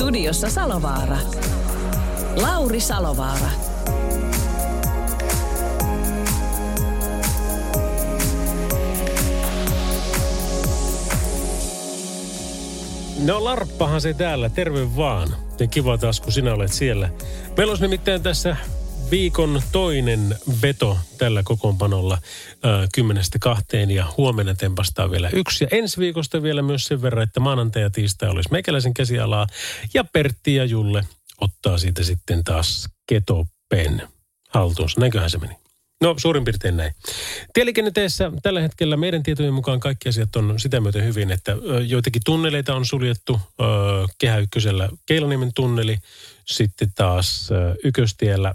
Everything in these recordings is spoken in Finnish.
Studiossa Salovaara. Lauri Salovaara. No Larppahan se täällä, terve vaan. Ja kiva taas, kun sinä olet siellä. Meillä olisi nimittäin tässä viikon toinen veto tällä kokoonpanolla kymmenestä kahteen ja huomenna tempastaa vielä yksi. Ja ensi viikosta vielä myös sen verran, että maanantai ja tiistai olisi meikäläisen käsialaa ja Pertti ja Julle ottaa siitä sitten taas ketopen haltuunsa. Näinköhän se meni? No suurin piirtein näin. Tieliikenteessä tällä hetkellä meidän tietojen mukaan kaikki asiat on sitä myöten hyvin, että joitakin tunneleita on suljettu. Kehä ykkösellä Keilaniemen tunneli, sitten taas Yköstiellä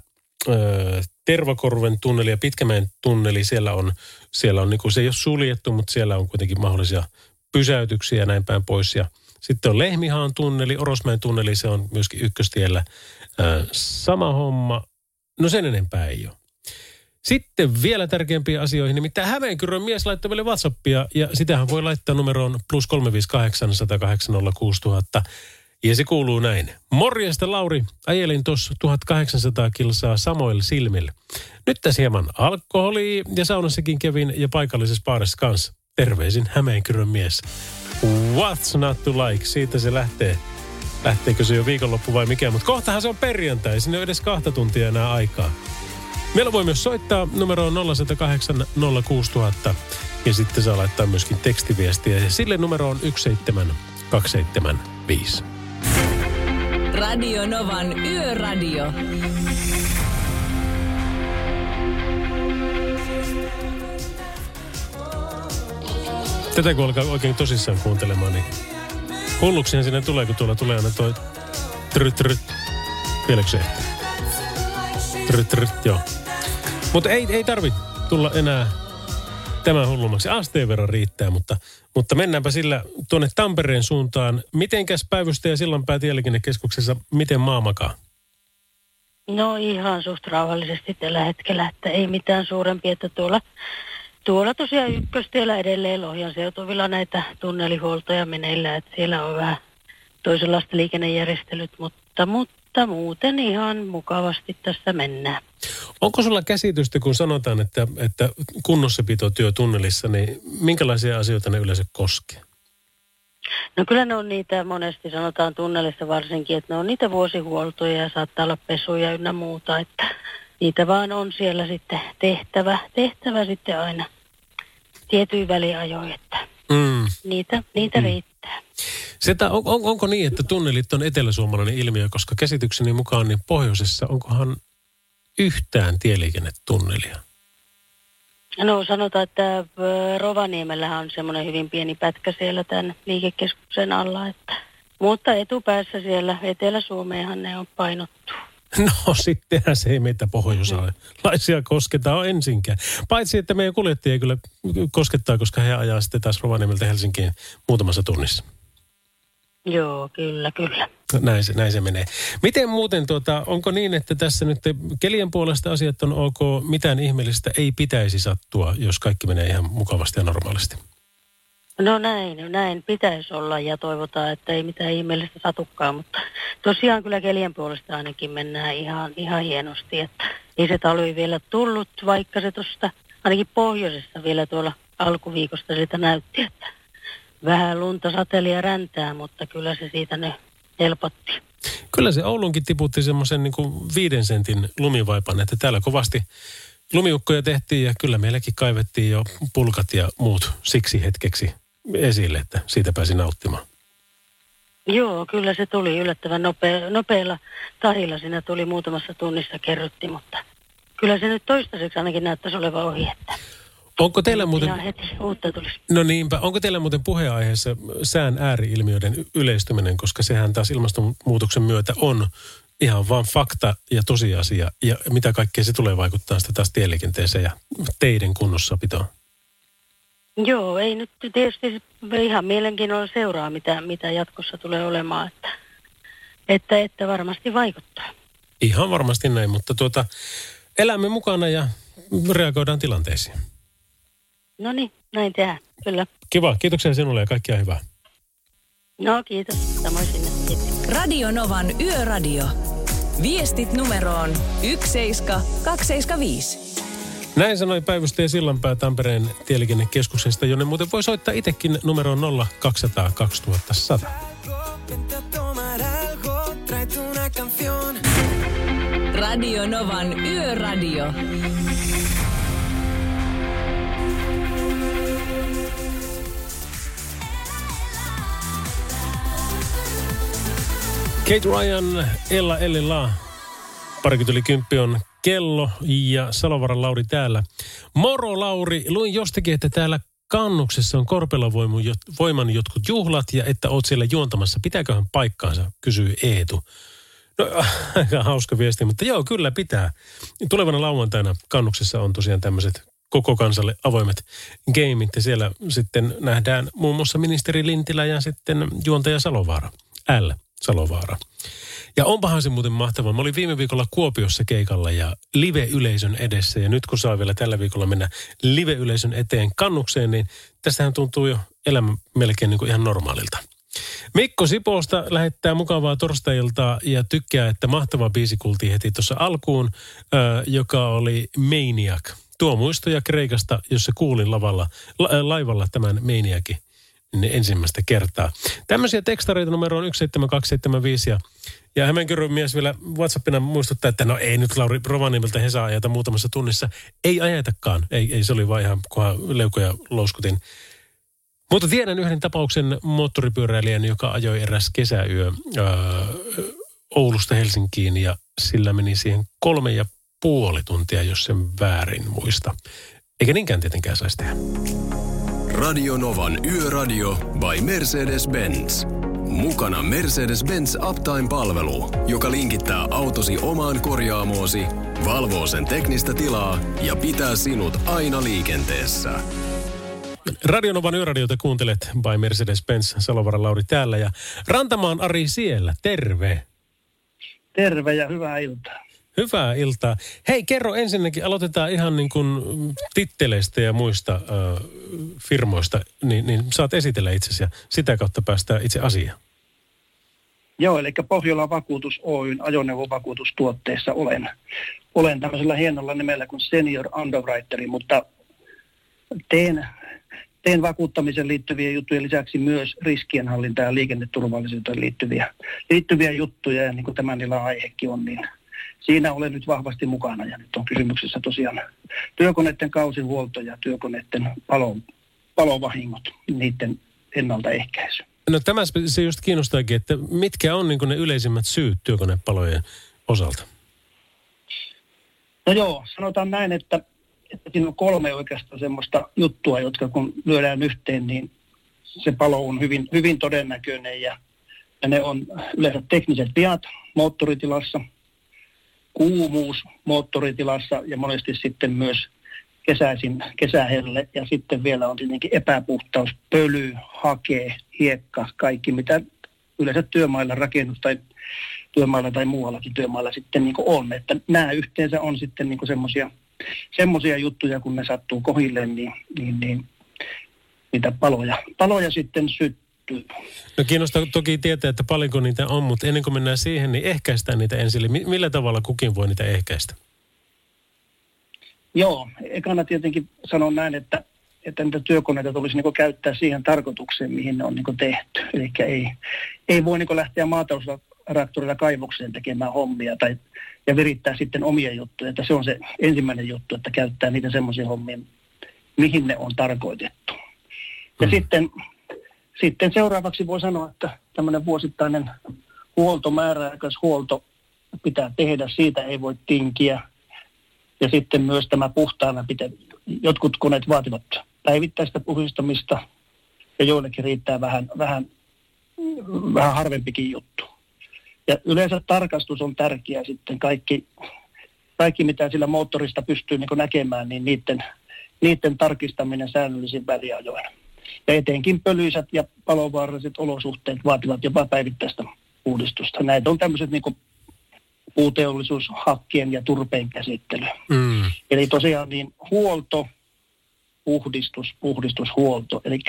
Tervakorven tunneli ja Pitkämäen tunneli. Siellä on, siellä on niin kuin, se ei ole suljettu, mutta siellä on kuitenkin mahdollisia pysäytyksiä ja näin päin pois. Ja sitten on Lehmihaan tunneli, Orosmäen tunneli, se on myöskin Ykköstiellä. Sama homma. No sen enempää ei ole. Sitten vielä tärkeämpiä asioihin, nimittäin Hämeenkyrön mies laittoi meille Whatsappia ja sitähän voi laittaa numeroon plus 358 108 Ja se kuuluu näin. Morjesta Lauri, ajelin tuossa 1800 kilsaa samoilla silmillä. Nyt tässä hieman alkoholia ja saunassakin kävin ja paikallisessa baarissa kanssa. Terveisin Hämeenkyrön mies. What's not to like? Siitä se lähtee. Lähteekö se jo viikonloppu vai mikä? Mutta kohtahan se on perjantai. Sinne on edes kahta tuntia enää aikaa. Meillä voi myös soittaa numeroon 0108 06000 ja sitten saa laittaa myöskin tekstiviestiä ja sille numero on 17275. Radio Novan Yöradio. Tätä kun alkaa oikein tosissaan kuuntelemaan, niin hulluksihan sinne tulee, kun tuolla tulee aina toi tryt tryt. Vieläkö se? Tryt tryt, joo. Mutta ei, ei tarvi tulla enää tämän hullummaksi. Asteen verran riittää, mutta, mutta mennäänpä sillä tuonne Tampereen suuntaan. Mitenkäs päivystäjä Sillanpää tieliikennekeskuksessa, miten maa makaa? No ihan suht rauhallisesti tällä hetkellä, että ei mitään suurempia, että tuolla, tuolla tosiaan ykköstiellä edelleen Lohjan seutuvilla näitä tunnelihuoltoja meneillä, että siellä on vähän toisenlaista liikennejärjestelyt, mutta, mutta muuten ihan mukavasti tässä mennään. Onko sulla käsitystä, kun sanotaan, että, että kunnossapitotyö tunnelissa, niin minkälaisia asioita ne yleensä koskee? No kyllä ne on niitä, monesti sanotaan tunnelissa varsinkin, että ne on niitä vuosihuoltoja ja saattaa olla pesuja ynnä muuta, että niitä vaan on siellä sitten tehtävä, tehtävä sitten aina tietyin väliajoin, että mm. niitä, niitä mm. riittää. Sitä, on, on, onko niin, että tunnelit on eteläsuomalainen ilmiö, koska käsitykseni mukaan niin pohjoisessa onkohan yhtään tieliikennetunnelia? No sanotaan, että Rovaniemellähän on semmoinen hyvin pieni pätkä siellä tämän liikekeskuksen alla, että, mutta etupäässä siellä Etelä-Suomeenhan ne on painottu. No sittenhän se ei meitä pohjoisalaisia kosketa ensinkään. Paitsi, että meidän kuljettajia kyllä koskettaa, koska he ajaa sitten taas Rovaniemeltä Helsinkiin muutamassa tunnissa. Joo, kyllä, kyllä. Näin se, näin se menee. Miten muuten, tuota, onko niin, että tässä nyt kelien puolesta asiat on ok, mitään ihmeellistä ei pitäisi sattua, jos kaikki menee ihan mukavasti ja normaalisti? No näin, näin pitäisi olla ja toivotaan, että ei mitään ihmeellistä satukaan, mutta tosiaan kyllä kelien puolesta ainakin mennään ihan, ihan hienosti, että ei se talvi vielä tullut, vaikka se tuosta ainakin pohjoisessa vielä tuolla alkuviikosta sitä näytti, että vähän lunta, satelia räntää, mutta kyllä se siitä ne helpotti. Kyllä se Oulunkin tiputti semmoisen niin kuin viiden sentin lumivaipan, että täällä kovasti lumiukkoja tehtiin ja kyllä meilläkin kaivettiin jo pulkat ja muut siksi hetkeksi esille, että siitä pääsi nauttimaan. Joo, kyllä se tuli yllättävän nopea, nopealla tahilla. Siinä tuli muutamassa tunnissa kerrotti, mutta kyllä se nyt toistaiseksi ainakin näyttäisi olevan ohi. Että Onko teillä muuten... Ihan heti uutta tulisi. No niinpä. Onko teillä muuten puheenaiheessa sään ääriilmiöiden yleistyminen, koska sehän taas ilmastonmuutoksen myötä on ihan vaan fakta ja tosiasia ja mitä kaikkea se tulee vaikuttaa sitten taas tieliikenteeseen ja teiden kunnossapitoon. Joo, ei nyt tietysti ihan mielenkiinnolla seuraa, mitä, mitä jatkossa tulee olemaan, että, että, että varmasti vaikuttaa. Ihan varmasti näin, mutta tuota, elämme mukana ja reagoidaan tilanteisiin. No niin, näin tehdään, kyllä. Kiva, kiitoksia sinulle ja kaikkia hyvää. No kiitos, samoin sinne. Kiitos. Radio Novan Yöradio. Viestit numeroon 17275. Näin sanoi päivystäjä Sillanpää Tampereen tieliikennekeskuksesta, jonne muuten voi soittaa itsekin numeroon 0200 2100. Radio Novan Yöradio. Kate Ryan, Ella Ellila. Parikymmentä yli kymppi on kello ja Salovaran Lauri täällä. Moro Lauri, luin jostakin, että täällä kannuksessa on Korpela voiman jotkut juhlat ja että oot siellä juontamassa. Pitääköhän paikkaansa, kysyy Eetu. No aika hauska viesti, mutta joo, kyllä pitää. Tulevana lauantaina kannuksessa on tosiaan tämmöiset koko kansalle avoimet gameit ja siellä sitten nähdään muun muassa ministeri Lintilä ja sitten juontaja Salovaara. L. Salovaara. Ja onpahan se muuten mahtavaa. Mä olin viime viikolla Kuopiossa keikalla ja live-yleisön edessä. Ja nyt kun saa vielä tällä viikolla mennä live-yleisön eteen kannukseen, niin tästähän tuntuu jo elämä melkein niin kuin ihan normaalilta. Mikko Sipoosta lähettää mukavaa torstailta ja tykkää, että mahtava biisi kuultiin heti tuossa alkuun, joka oli Maniac. Tuo muistoja Kreikasta, jossa kuulin lavalla, la, laivalla tämän Maniacin ensimmäistä kertaa. Tämmöisiä tekstareita numero on 17275 ja, ja Hämeenkyrön mies vielä Whatsappina muistuttaa, että no ei nyt Lauri Rovaniemeltä Hesa ajata muutamassa tunnissa. Ei ajetakaan. Ei, ei se oli vain ihan kunhan leukoja louskutin. Mutta tiedän yhden tapauksen moottoripyöräilijän, joka ajoi eräs kesäyö ää, Oulusta Helsinkiin ja sillä meni siihen kolme ja puoli tuntia, jos sen väärin muista. Eikä niinkään tietenkään saisi tehdä. Radio Novan Yöradio by Mercedes-Benz. Mukana Mercedes-Benz Uptime-palvelu, joka linkittää autosi omaan korjaamoosi, valvoo sen teknistä tilaa ja pitää sinut aina liikenteessä. Radionovan yöradiota kuuntelet by Mercedes-Benz, Salovaran Lauri täällä ja Rantamaan Ari siellä, terve. Terve ja hyvää iltaa. Hyvää iltaa. Hei, kerro ensinnäkin, aloitetaan ihan niin kuin titteleistä ja muista äh, firmoista, niin, niin saat esitellä itsesi ja sitä kautta päästään itse asiaan. Joo, eli Pohjola Vakuutus Oyn ajoneuvovakuutustuotteissa olen. Olen tämmöisellä hienolla nimellä kuin Senior Underwriteri, mutta teen, teen vakuuttamisen liittyviä juttuja lisäksi myös riskienhallintaan ja liikenneturvallisuuteen liittyviä, liittyviä juttuja, ja niin kuin tämän illan aihekin on, niin siinä olen nyt vahvasti mukana ja nyt on kysymyksessä tosiaan työkoneiden kausihuolto ja työkoneiden palo, palovahingot, niiden ennaltaehkäisy. No tämä se just kiinnostaakin, että mitkä on niin ne yleisimmät syyt työkonepalojen osalta? No joo, sanotaan näin, että, että siinä on kolme oikeastaan semmoista juttua, jotka kun lyödään yhteen, niin se palo on hyvin, hyvin todennäköinen ja, ja ne on yleensä tekniset viat moottoritilassa – kuumuus moottoritilassa ja monesti sitten myös kesäisin kesähelle ja sitten vielä on tietenkin epäpuhtaus, pöly, hake, hiekka, kaikki mitä yleensä työmailla rakennus tai työmailla tai muuallakin työmailla sitten niin on. Että nämä yhteensä on sitten niin semmoisia semmoisia juttuja, kun ne sattuu kohille, niin, niin, niin mitä paloja, paloja sitten syttyy No kiinnostaa toki tietää, että paljonko niitä on, mutta ennen kuin mennään siihen, niin ehkäistään niitä ensin. Eli millä tavalla kukin voi niitä ehkäistä? Joo, ekana tietenkin sanon näin, että, että niitä työkoneita tulisi niin käyttää siihen tarkoitukseen, mihin ne on niin tehty. Eli ei, ei voi niin lähteä maatalousraktorilla kaivokseen tekemään hommia tai, ja virittää sitten omia juttuja. Että se on se ensimmäinen juttu, että käyttää niitä semmoisia hommia, mihin ne on tarkoitettu. Ja mm. sitten sitten seuraavaksi voi sanoa, että tämmöinen vuosittainen huolto, huolto pitää tehdä, siitä ei voi tinkiä. Ja sitten myös tämä puhtaana pitää, jotkut koneet vaativat päivittäistä puhdistamista ja joillekin riittää vähän, vähän, vähän harvempikin juttu. Ja yleensä tarkastus on tärkeä sitten. Kaikki, kaikki mitä sillä moottorista pystyy niin näkemään, niin niiden, niiden tarkistaminen säännöllisin väliajoin. Ja etenkin pölyisät ja palovaaralliset olosuhteet vaativat jopa päivittäistä uudistusta. Näitä on tämmöiset niin puuteollisuus, hakkien ja turpeen käsittely. Mm. Eli tosiaan niin huolto, puhdistus, puhdistus, huolto. Eli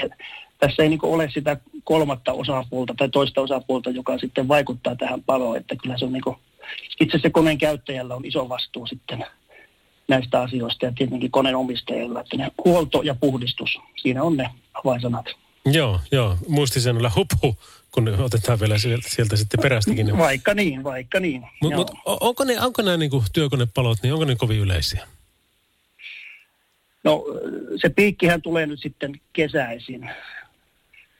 tässä ei niin ole sitä kolmatta osapuolta tai toista osapuolta, joka sitten vaikuttaa tähän paloon. Että kyllä se on niin kuin, itse se koneen käyttäjällä on iso vastuu sitten näistä asioista ja tietenkin koneen omistajilla. Että ne huolto ja puhdistus, siinä on ne avainsanat. Joo, joo. Muistisanoilla hupu, kun otetaan vielä sieltä, sieltä sitten perästäkin. Vaikka niin, vaikka niin. Mutta mut, onko, ne, onko nämä niin työkonepalot, niin onko ne kovin yleisiä? No se piikkihän tulee nyt sitten kesäisin,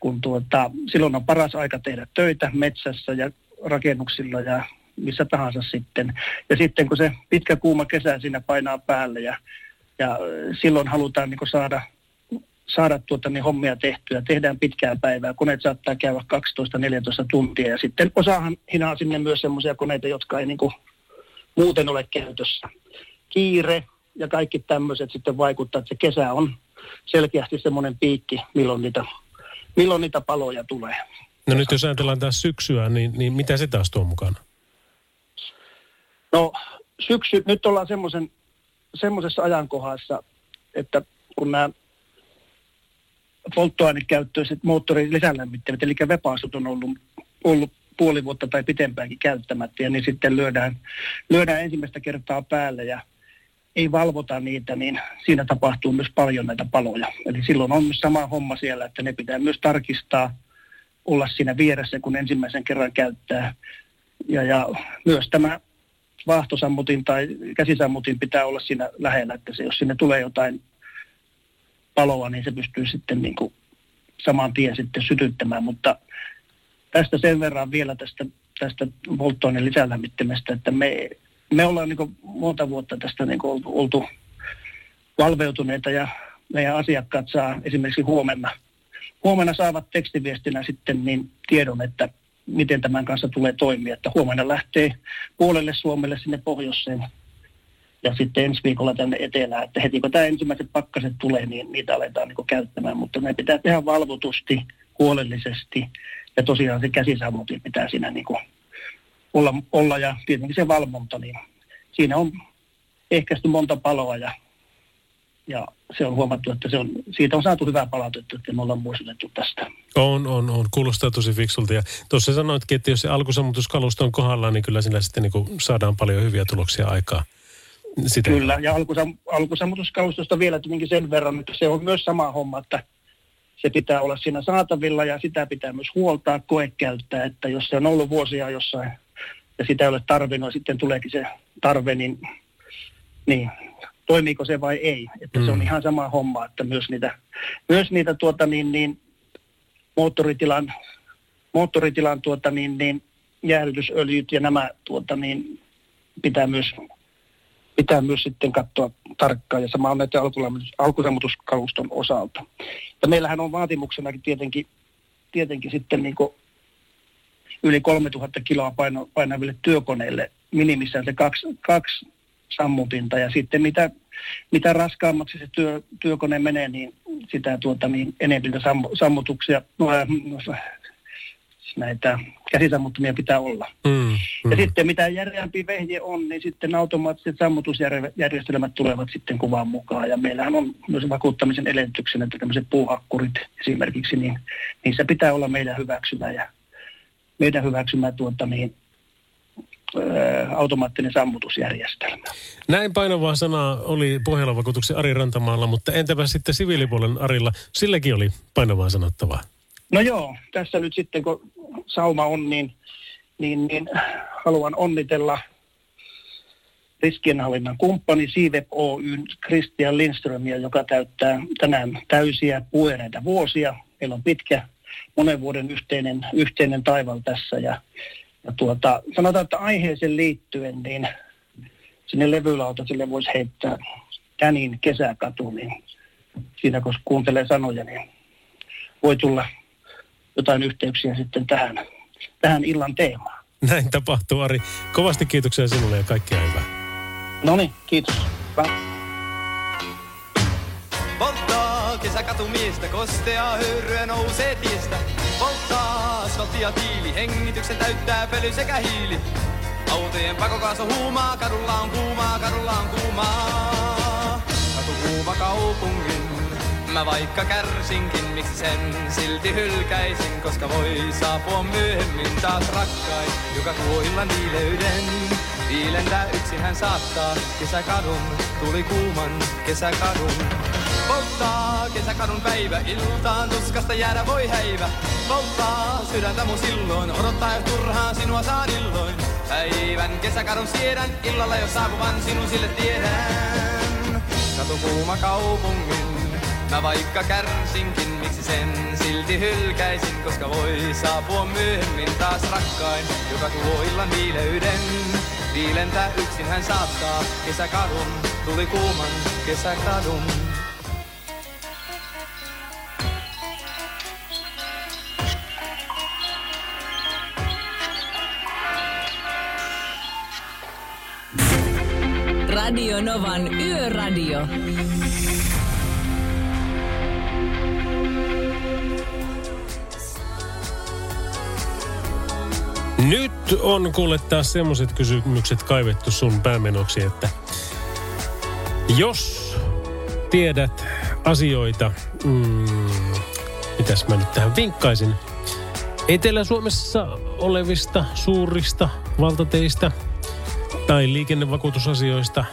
kun tuota, silloin on paras aika tehdä töitä metsässä ja rakennuksilla ja missä tahansa sitten. Ja sitten kun se pitkä kuuma kesä siinä painaa päälle ja, ja silloin halutaan niin saada saada tuota, niin hommia tehtyä. Tehdään pitkää päivää. Koneet saattaa käydä 12-14 tuntia. Ja sitten osahan hinaa sinne myös sellaisia koneita, jotka ei niin kuin, muuten ole käytössä. Kiire ja kaikki tämmöiset sitten vaikuttaa, että se kesä on selkeästi semmoinen piikki, milloin niitä, milloin niitä paloja tulee. No nyt jos ajatellaan taas syksyä, niin, niin mitä se taas tuo mukana? No syksy, nyt ollaan semmoisen, semmoisessa ajankohdassa, että kun nämä polttoainekäyttöiset moottorin lisälämmittämät, eli vepaasut on ollut, ollut puoli vuotta tai pitempäänkin käyttämättä, ja niin sitten lyödään, lyödään ensimmäistä kertaa päälle ja ei valvota niitä, niin siinä tapahtuu myös paljon näitä paloja. Eli silloin on myös sama homma siellä, että ne pitää myös tarkistaa, olla siinä vieressä, kun ensimmäisen kerran käyttää. Ja, ja myös tämä vaahtosammutin tai käsisammutin pitää olla siinä lähellä, että se, jos sinne tulee jotain paloa, niin se pystyy sitten niin kuin saman tien sitten sytyttämään. Mutta tästä sen verran vielä tästä, tästä polttoaineen lisälämmittimestä, että me, me ollaan niin monta vuotta tästä niin oltu, oltu valveutuneita ja meidän asiakkaat saa esimerkiksi huomenna, huomenna saavat tekstiviestinä sitten niin tiedon, että miten tämän kanssa tulee toimia. Että huomenna lähtee puolelle Suomelle sinne pohjoiseen ja sitten ensi viikolla tänne etelään, että heti kun tämä ensimmäiset pakkaset tulee, niin niitä aletaan niin käyttämään, mutta ne pitää tehdä valvotusti, huolellisesti ja tosiaan se käsisammutin pitää siinä niin olla, olla ja tietenkin se valvonta, niin siinä on ehkäisty monta paloa ja, ja se on huomattu, että se on, siitä on saatu hyvää palautetta, että me ollaan muistutettu tästä. On, on, on. Kuulostaa tosi fiksulta. Ja tuossa sanoitkin, että jos se alkusammutuskalusto on kohdallaan, niin kyllä siinä sitten niin saadaan paljon hyviä tuloksia aikaa. Sitä. Kyllä, ja alkusam, alkusammutuskalustosta vielä tietenkin sen verran, että se on myös sama homma, että se pitää olla siinä saatavilla ja sitä pitää myös huoltaa, koekäyttää, että jos se on ollut vuosia jossain ja sitä ei ole tarvinnut, sitten tuleekin se tarve, niin, niin toimiiko se vai ei. Että mm. se on mm. ihan sama homma, että myös niitä, myös niitä tuota niin, niin moottoritilan, moottoritilan tuota niin, niin jäähdytysöljyt ja nämä tuota niin, pitää myös pitää myös sitten katsoa tarkkaan ja sama on näiden alkusammutuskaluston osalta. Ja meillähän on vaatimuksenakin tietenkin, tietenkin sitten niin yli 3000 kiloa paino, painaville työkoneille minimissään se kaksi, kaksi sammutinta ja sitten mitä, mitä raskaammaksi se työ, työkone menee, niin sitä tuota, niin enemmän sammutuksia, no, näitä käsisammuttimia pitää olla. Mm, mm. Ja sitten mitä järeämpi vehje on, niin sitten automaattiset sammutusjärjestelmät tulevat sitten kuvaan mukaan. Ja meillähän on myös vakuuttamisen edellytyksenä, että tämmöiset puuhakkurit esimerkiksi, niin niissä pitää olla meidän hyväksymä ja meidän hyväksymä tuota niin, automaattinen sammutusjärjestelmä. Näin painavaa sanaa oli Pohjolan Ari Rantamaalla, mutta entäpä sitten siviilipuolen Arilla? Silläkin oli painavaa sanottavaa. No joo, tässä nyt sitten kun sauma on, niin, niin, niin haluan onnitella riskienhallinnan kumppani Siivep Oyn Christian Lindströmiä, joka täyttää tänään täysiä puoleita vuosia. Meillä on pitkä monen vuoden yhteinen, yhteinen taival tässä ja, ja tuota, sanotaan, että aiheeseen liittyen niin sinne sille voisi heittää Tänin kesäkatu, niin siinä kun kuuntelee sanoja, niin voi tulla jotain yhteyksiä sitten tähän, tähän illan teemaan. näin tapahtuu, Ari. Kovasti kiitoksia sinulle ja kaikkea hyvää. No niin, kiitos. Hyvä. Polttaa kesäkatumiestä, kosteaa höyryä nousee tiestä. Polttaa asfaltti ja tiili, hengityksen täyttää pöly sekä hiili. Autojen pakokaaso huumaa, kadulla on kuumaa, kadulla on kuumaa. Katu kuuma kaupungin, mä vaikka kärsinkin, miksi sen silti hylkäisin, koska voi saapua myöhemmin taas rakkain, joka tuo illan viileyden. Viilentää yksin hän saattaa kesäkadun, tuli kuuman kesäkadun. Polttaa kesäkadun päivä, iltaan tuskasta jäädä voi häivä. Polttaa sydäntä mun silloin, odottaa jos turhaan sinua saan illoin. Päivän kesäkadun siedän, illalla jos saapuvan sinun sille tiedän. Katu kuuma kaupungin, mä vaikka kärsinkin, miksi sen silti hylkäisin, koska voi saapua myöhemmin taas rakkain, joka tuo illan viileyden. Viilentää yksin hän saattaa kesäkadun, tuli kuuman kesäkadun. Radio Novan Yöradio. Nyt on kuule taas semmoiset kysymykset kaivettu sun päämenoksi, että jos tiedät asioita, mm, mitäs mä nyt tähän vinkkaisin, Etelä-Suomessa olevista suurista valtateistä tai liikennevakuutusasioista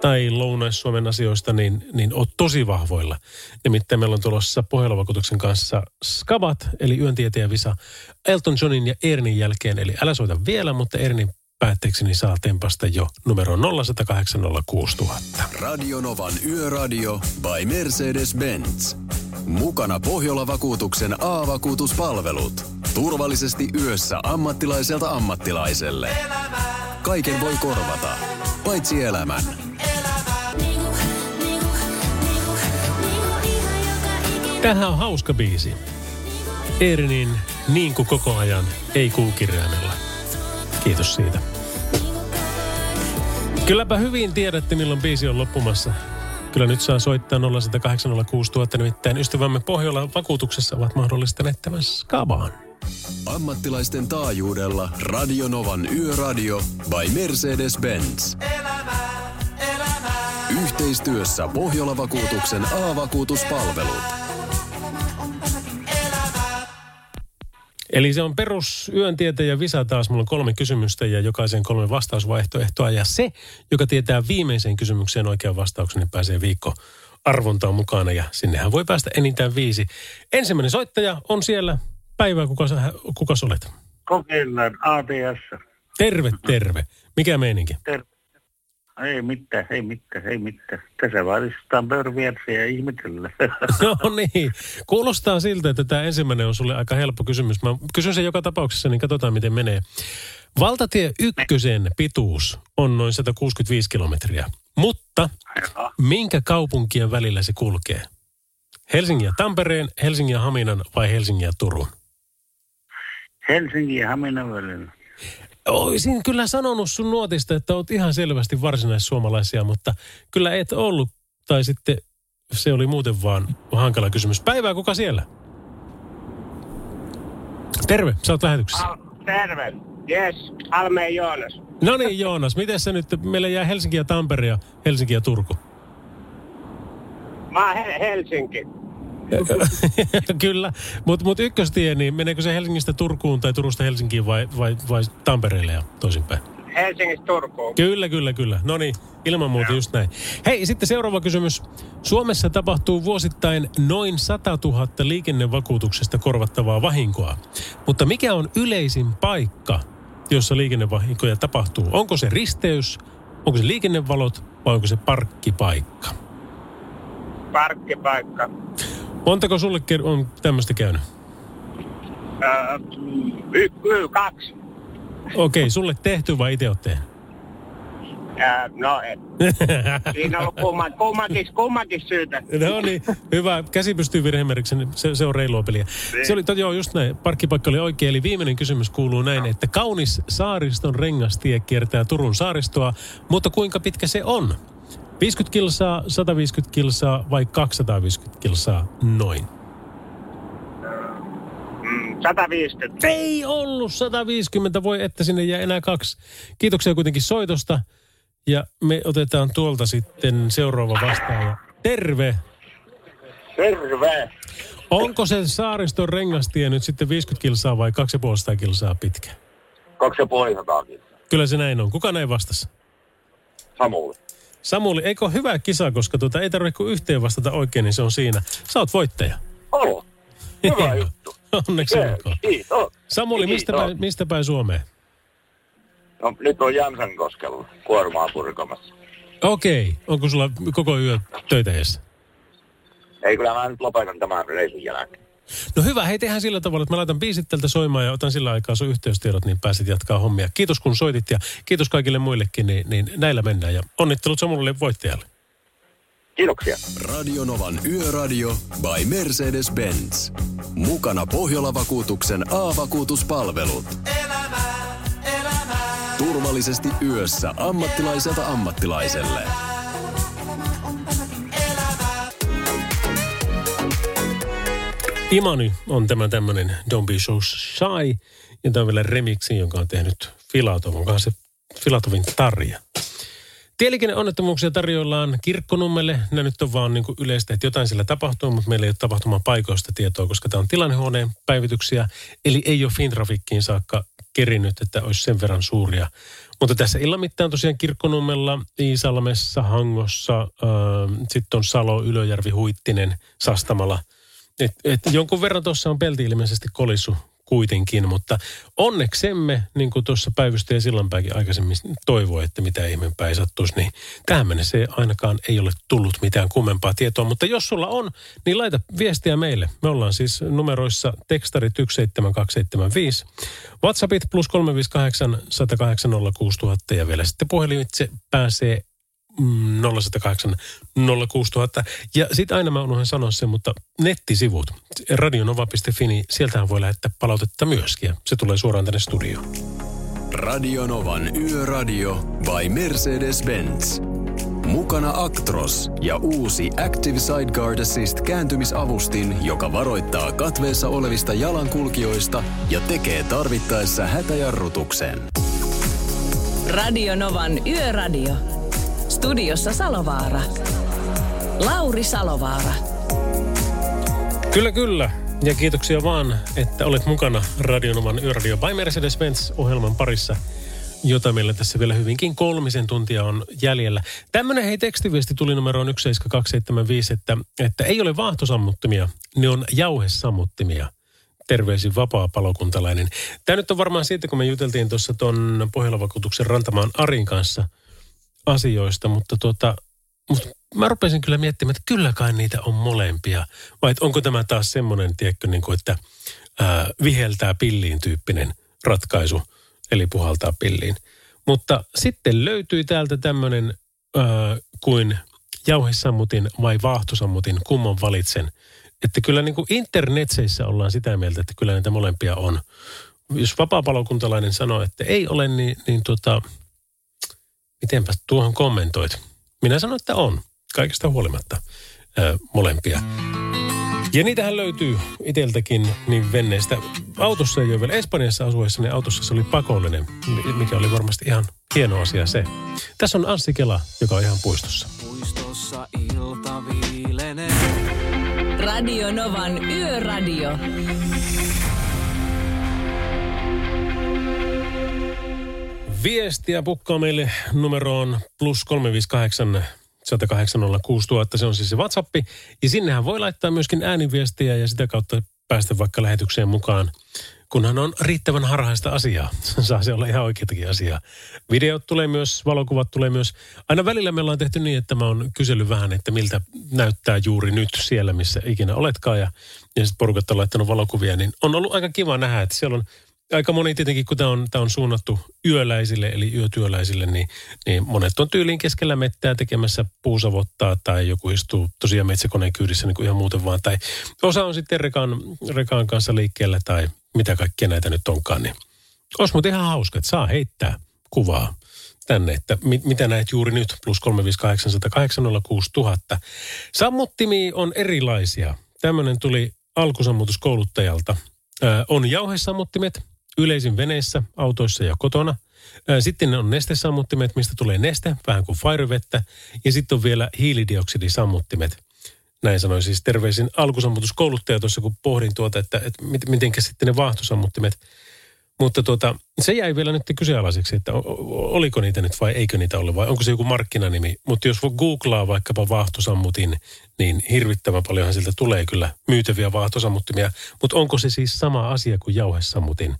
tai Lounais-Suomen asioista, niin, niin oot tosi vahvoilla. Nimittäin meillä on tulossa Pohjola-vakuutuksen kanssa Skabat, eli yöntieteen visa Elton Johnin ja Ernin jälkeen. Eli älä soita vielä, mutta Ernin päätteeksi niin saa tempasta jo numero 0806000. Radio Novan Yöradio by Mercedes-Benz. Mukana Pohjola-vakuutuksen A-vakuutuspalvelut. Turvallisesti yössä ammattilaiselta ammattilaiselle. Kaiken voi korvata, paitsi elämän. Tähän on hauska biisi. Ernin niin kuin koko ajan ei kuukirjaimella. Kiitos siitä. Kylläpä hyvin tiedätte, milloin biisi on loppumassa. Kyllä nyt saa soittaa 0806000, nimittäin ystävämme Pohjola vakuutuksessa ovat mahdollistaneet tämän skabaan. Ammattilaisten taajuudella Radio Novan Yöradio by Mercedes-Benz. Yhteistyössä Pohjola-vakuutuksen A-vakuutuspalvelut. Eli se on perus yöntieteen visa taas. Mulla on kolme kysymystä ja jokaisen kolme vastausvaihtoehtoa. Ja se, joka tietää viimeiseen kysymykseen oikean vastauksen, niin pääsee viikko arvontaan mukana. Ja sinnehän voi päästä enintään viisi. Ensimmäinen soittaja on siellä. Päivää, kuka, sä, kuka olet? Kokeillaan ATS. Terve, terve. Mikä meininki? Terve. Ei mitään, ei mitään, ei mitään. Tässä vaan istutaan ja ihmetellä. No niin. Kuulostaa siltä, että tämä ensimmäinen on sulle aika helppo kysymys. Mä kysyn sen joka tapauksessa, niin katsotaan miten menee. Valtatie ykkösen pituus on noin 165 kilometriä. Mutta minkä kaupunkien välillä se kulkee? Helsingin ja Tampereen, Helsingin ja Haminan vai Helsingin ja Turun? Helsingin ja Haminan välillä. Olisin kyllä sanonut sun nuotista, että oot ihan selvästi varsinaissuomalaisia, mutta kyllä et ollut. Tai sitten se oli muuten vaan hankala kysymys. Päivää, kuka siellä? Terve, sä oot lähetyksessä. Terve. Yes, Almeen Joonas. No niin, Joonas, miten se nyt, meillä jää Helsinki ja Tampere ja Helsinki ja Turku. Mä oon Hel- Helsinki. Kyllä, mutta mut ykköstie, niin meneekö se Helsingistä Turkuun tai Turusta Helsinkiin vai, vai, vai Tampereelle ja toisinpäin? Helsingistä Turkuun. Kyllä, kyllä, kyllä. No niin, ilman muuta just näin. Hei, sitten seuraava kysymys. Suomessa tapahtuu vuosittain noin 100 000 liikennevakuutuksesta korvattavaa vahinkoa. Mutta mikä on yleisin paikka, jossa liikennevahinkoja tapahtuu? Onko se risteys, onko se liikennevalot vai onko se parkkipaikka? Parkkipaikka. Montako sulle on tämmöistä käynyt? Öö, y- y- kaksi. Okei, sulle tehty vai itse oot tehnyt? Ää, no, et. Siinä on ollut kumman, kummankin, kummankin syytä. No niin, hyvä. Käsi pystyy virhemerkiksi, niin se, se on reilua peliä. Se oli, to, joo, just näin. Parkkipaikka oli oikein. Eli viimeinen kysymys kuuluu näin, että kaunis saariston rengastie kiertää Turun saaristoa, mutta kuinka pitkä se on? 50 kilsaa, 150 kilsaa vai 250 kilsaa noin? Mm, 150. Ei ollut 150, voi että sinne jää enää kaksi. Kiitoksia kuitenkin soitosta. Ja me otetaan tuolta sitten seuraava vastaaja. Terve! Terve. Onko se saariston rengastie nyt sitten 50 kilsaa vai 250 kilsaa pitkä? Kaksi ja puoli sataakin. Kyllä se näin on. Kuka näin vastasi? Samuli. Samuli, eikö ole hyvä kisa, koska tuota, ei tarvitse kuin yhteen vastata oikein, niin se on siinä. Sä oot voittaja. Olo. Hyvä juttu. Onneksi olkoon. Kiitos. Samuli, mistä päin, mistä päin Suomeen? No, nyt on Jansankoskella kuormaa purkamassa. Okei. Onko sulla koko yö töitä edessä? Ei, kyllä mä nyt lopetan tämän reisun jälkeen. No hyvä, hei tehdään sillä tavalla, että mä laitan biisit tältä soimaan ja otan sillä aikaa sun yhteystiedot, niin pääsit jatkaa hommia. Kiitos kun soitit ja kiitos kaikille muillekin, niin, niin näillä mennään. Ja onnittelut Samulille voittajalle. Kiitoksia. Radionovan Yöradio by Mercedes-Benz. Mukana Pohjola-vakuutuksen A-vakuutuspalvelut. Turvallisesti yössä ammattilaiselta ammattilaiselle. Imani on tämä tämmöinen Don't Be So Shy. Ja tämä on vielä remiksi, jonka on tehnyt Filatov. Onkohan se Filatovin Tarja? Tieliikenneonnettomuuksia tarjoillaan kirkkonummelle. Nämä nyt on vaan niin yleistä, että jotain sillä tapahtuu, mutta meillä ei ole tapahtuman paikoista tietoa, koska tämä on tilannehuoneen päivityksiä. Eli ei ole Fintrafikkiin saakka kerinyt, että olisi sen verran suuria. Mutta tässä illan mittaan tosiaan kirkkonummella, Iisalmessa, Hangossa, äh, sitten on Salo, Ylöjärvi, Huittinen, Sastamala. Et, et jonkun verran tuossa on pelti ilmeisesti kolisu kuitenkin, mutta onneksemme, niin kuin tuossa päivystäjä Sillanpääkin aikaisemmin toivoi, että mitä ihmeempää ei sattuisi, niin tähän mennessä ei ainakaan ei ole tullut mitään kummempaa tietoa. Mutta jos sulla on, niin laita viestiä meille. Me ollaan siis numeroissa tekstarit 17275, WhatsAppit plus 358 108 06000 ja vielä sitten puhelimitse pääsee mm, 0108 06000. Ja sitten aina mä unohdin sanoa sen, mutta nettisivut, radionova.fi, niin sieltähän voi lähettää palautetta myöskin. Ja se tulee suoraan tänne studioon. Radionovan Yöradio by Mercedes-Benz. Mukana Actros ja uusi Active Sideguard Assist kääntymisavustin, joka varoittaa katveessa olevista jalankulkijoista ja tekee tarvittaessa hätäjarrutuksen. Radio Novan Yöradio. Studiossa Salovaara. Lauri Salovaara. Kyllä, kyllä. Ja kiitoksia vaan, että olet mukana Radionoman Yöradio by Mercedes-Benz-ohjelman parissa, jota meillä tässä vielä hyvinkin kolmisen tuntia on jäljellä. Tämmöinen hei tekstiviesti tuli numeroon 17275, että, että ei ole vaahtosammuttimia, ne on jauhesammuttimia. Terveisin vapaa palokuntalainen. Tämä nyt on varmaan siitä, kun me juteltiin tuossa tuon Pohjola-vakuutuksen Rantamaan Arin kanssa asioista, mutta tuota, mutta mä rupesin kyllä miettimään, että kyllä kai niitä on molempia. Vai onko tämä taas semmoinen, tiedätkö, niin kuin, että ää, viheltää pilliin tyyppinen ratkaisu, eli puhaltaa pilliin. Mutta sitten löytyi täältä tämmöinen ää, kuin jauhesammutin vai vaahtosammutin, kumman valitsen. Että kyllä niin kuin internetseissä ollaan sitä mieltä, että kyllä näitä molempia on. Jos vapaapalokuntalainen sanoo, että ei ole, niin, niin tota, mitenpä tuohon kommentoit? Minä sanon, että on. Kaikesta huolimatta ää, molempia. Ja niitähän löytyy iteltäkin niin venneistä. Autossa ei ole vielä Espanjassa asuessa, niin autossa se oli pakollinen, mikä oli varmasti ihan hieno asia se. Tässä on Anssi Kela, joka on ihan puistossa. Puistossa ilta viilenee. Radio Novan Yöradio. Viestiä pukkaa meille numeroon plus 358 108 06000, se on siis se WhatsApp. Ja sinnehän voi laittaa myöskin ääniviestiä ja sitä kautta päästä vaikka lähetykseen mukaan. Kunhan on riittävän harhaista asiaa, saa se olla ihan oikeatakin asiaa. Videot tulee myös, valokuvat tulee myös. Aina välillä me ollaan tehty niin, että mä oon kysellyt vähän, että miltä näyttää juuri nyt siellä, missä ikinä oletkaan. Ja, ja sitten porukat on laittanut valokuvia, niin on ollut aika kiva nähdä, että siellä on aika moni tietenkin, kun tämä on, tämä on suunnattu yöläisille, eli yötyöläisille, niin, niin monet on tyyliin keskellä mettää tekemässä puusavottaa tai joku istuu tosiaan metsäkoneen kyydissä niin kuin ihan muuten vaan. Tai osa on sitten rekaan, rekaan kanssa liikkeellä tai mitä kaikkea näitä nyt onkaan. Niin olisi muuten ihan hauska, että saa heittää kuvaa tänne, että mit, mitä näet juuri nyt, plus 358 Sammuttimia on erilaisia. Tämmöinen tuli alkusammutuskouluttajalta. Ö, on jauhesammuttimet yleisin veneissä, autoissa ja kotona. Sitten on nestesammuttimet, mistä tulee neste, vähän kuin firevettä. Ja sitten on vielä hiilidioksidisammuttimet. Näin sanoi siis terveisin alkusammutuskouluttaja tuossa, kun pohdin tuota, että, että miten sitten ne vaahtosammuttimet – mutta tuota, se jäi vielä nyt kyseenalaiseksi, että oliko niitä nyt vai eikö niitä ole vai onko se joku markkinanimi. Mutta jos googlaa vaikkapa vaahtosammutin, niin hirvittävän paljonhan siltä tulee kyllä myytäviä vaahtosammuttimia. Mutta onko se siis sama asia kuin jauhesammutin?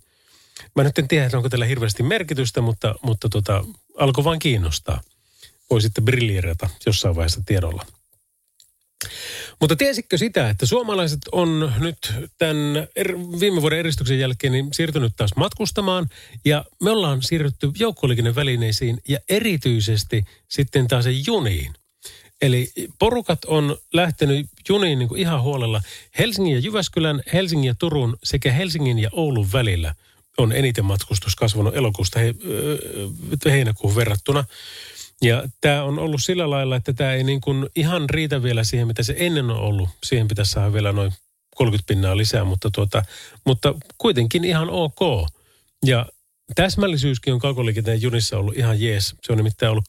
Mä nyt en tiedä, onko tällä hirveästi merkitystä, mutta, mutta tota, alkoi vain kiinnostaa. Voi sitten brillierata jossain vaiheessa tiedolla. Mutta tiesitkö sitä, että suomalaiset on nyt tämän er, viime vuoden eristyksen jälkeen niin siirtynyt taas matkustamaan ja me ollaan siirrytty joukkoliikennevälineisiin ja erityisesti sitten taas juniin. Eli porukat on lähtenyt juniin niin kuin ihan huolella. Helsingin ja Jyväskylän, Helsingin ja Turun sekä Helsingin ja Oulun välillä on eniten matkustus kasvanut elokuusta he, heinäkuun verrattuna. Ja tämä on ollut sillä lailla, että tämä ei niin kuin ihan riitä vielä siihen, mitä se ennen on ollut. Siihen pitäisi saada vielä noin 30 pinnaa lisää, mutta, tuota, mutta kuitenkin ihan ok. Ja täsmällisyyskin on kaukoliikenteen junissa ollut ihan jees. Se on nimittäin ollut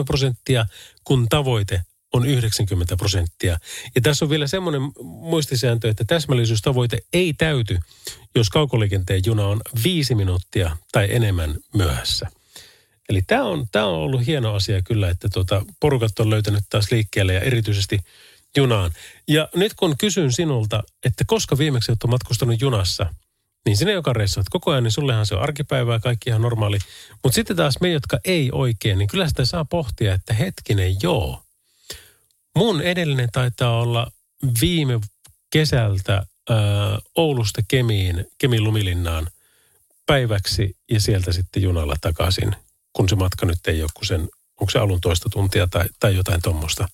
88,3 prosenttia, kun tavoite on 90 prosenttia. Ja tässä on vielä semmoinen muistisääntö, että täsmällisyystavoite ei täyty, jos kaukoliikenteen juna on viisi minuuttia tai enemmän myöhässä. Eli tämä on, tämä on ollut hieno asia kyllä, että tuota, porukat on löytänyt taas liikkeelle ja erityisesti junaan. Ja nyt kun kysyn sinulta, että koska viimeksi olet matkustanut junassa, niin sinne, joka reissuat koko ajan, niin sullehan se on arkipäivää, kaikki ihan normaali. Mutta sitten taas me, jotka ei oikein, niin kyllä sitä saa pohtia, että hetkinen, joo. Mun edellinen taitaa olla viime kesältä ää, Oulusta Kemiin, Kemin Lumilinnaan päiväksi ja sieltä sitten junalla takaisin kun se matka nyt ei ole sen, onko se alun toista tuntia tai, tai jotain tuommoista.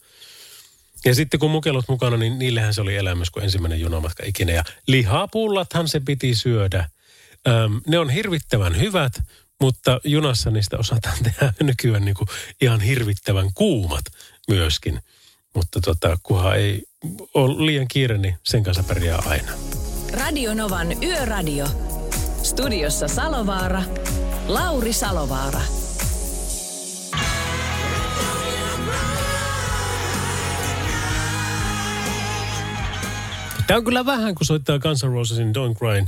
Ja sitten kun mukelot mukana, niin niillehän se oli elämys kuin ensimmäinen junamatka ikinä. Ja lihapullathan se piti syödä. Öm, ne on hirvittävän hyvät, mutta junassa niistä osataan tehdä nykyään niin kuin ihan hirvittävän kuumat myöskin. Mutta tota, kunhan ei ole liian kiire, niin sen kanssa pärjää aina. Radio Novan Yöradio. Studiossa Salovaara. Lauri Salovaara. Tämä on kyllä vähän, kun soittaa Guns N' Rosesin Don't Cry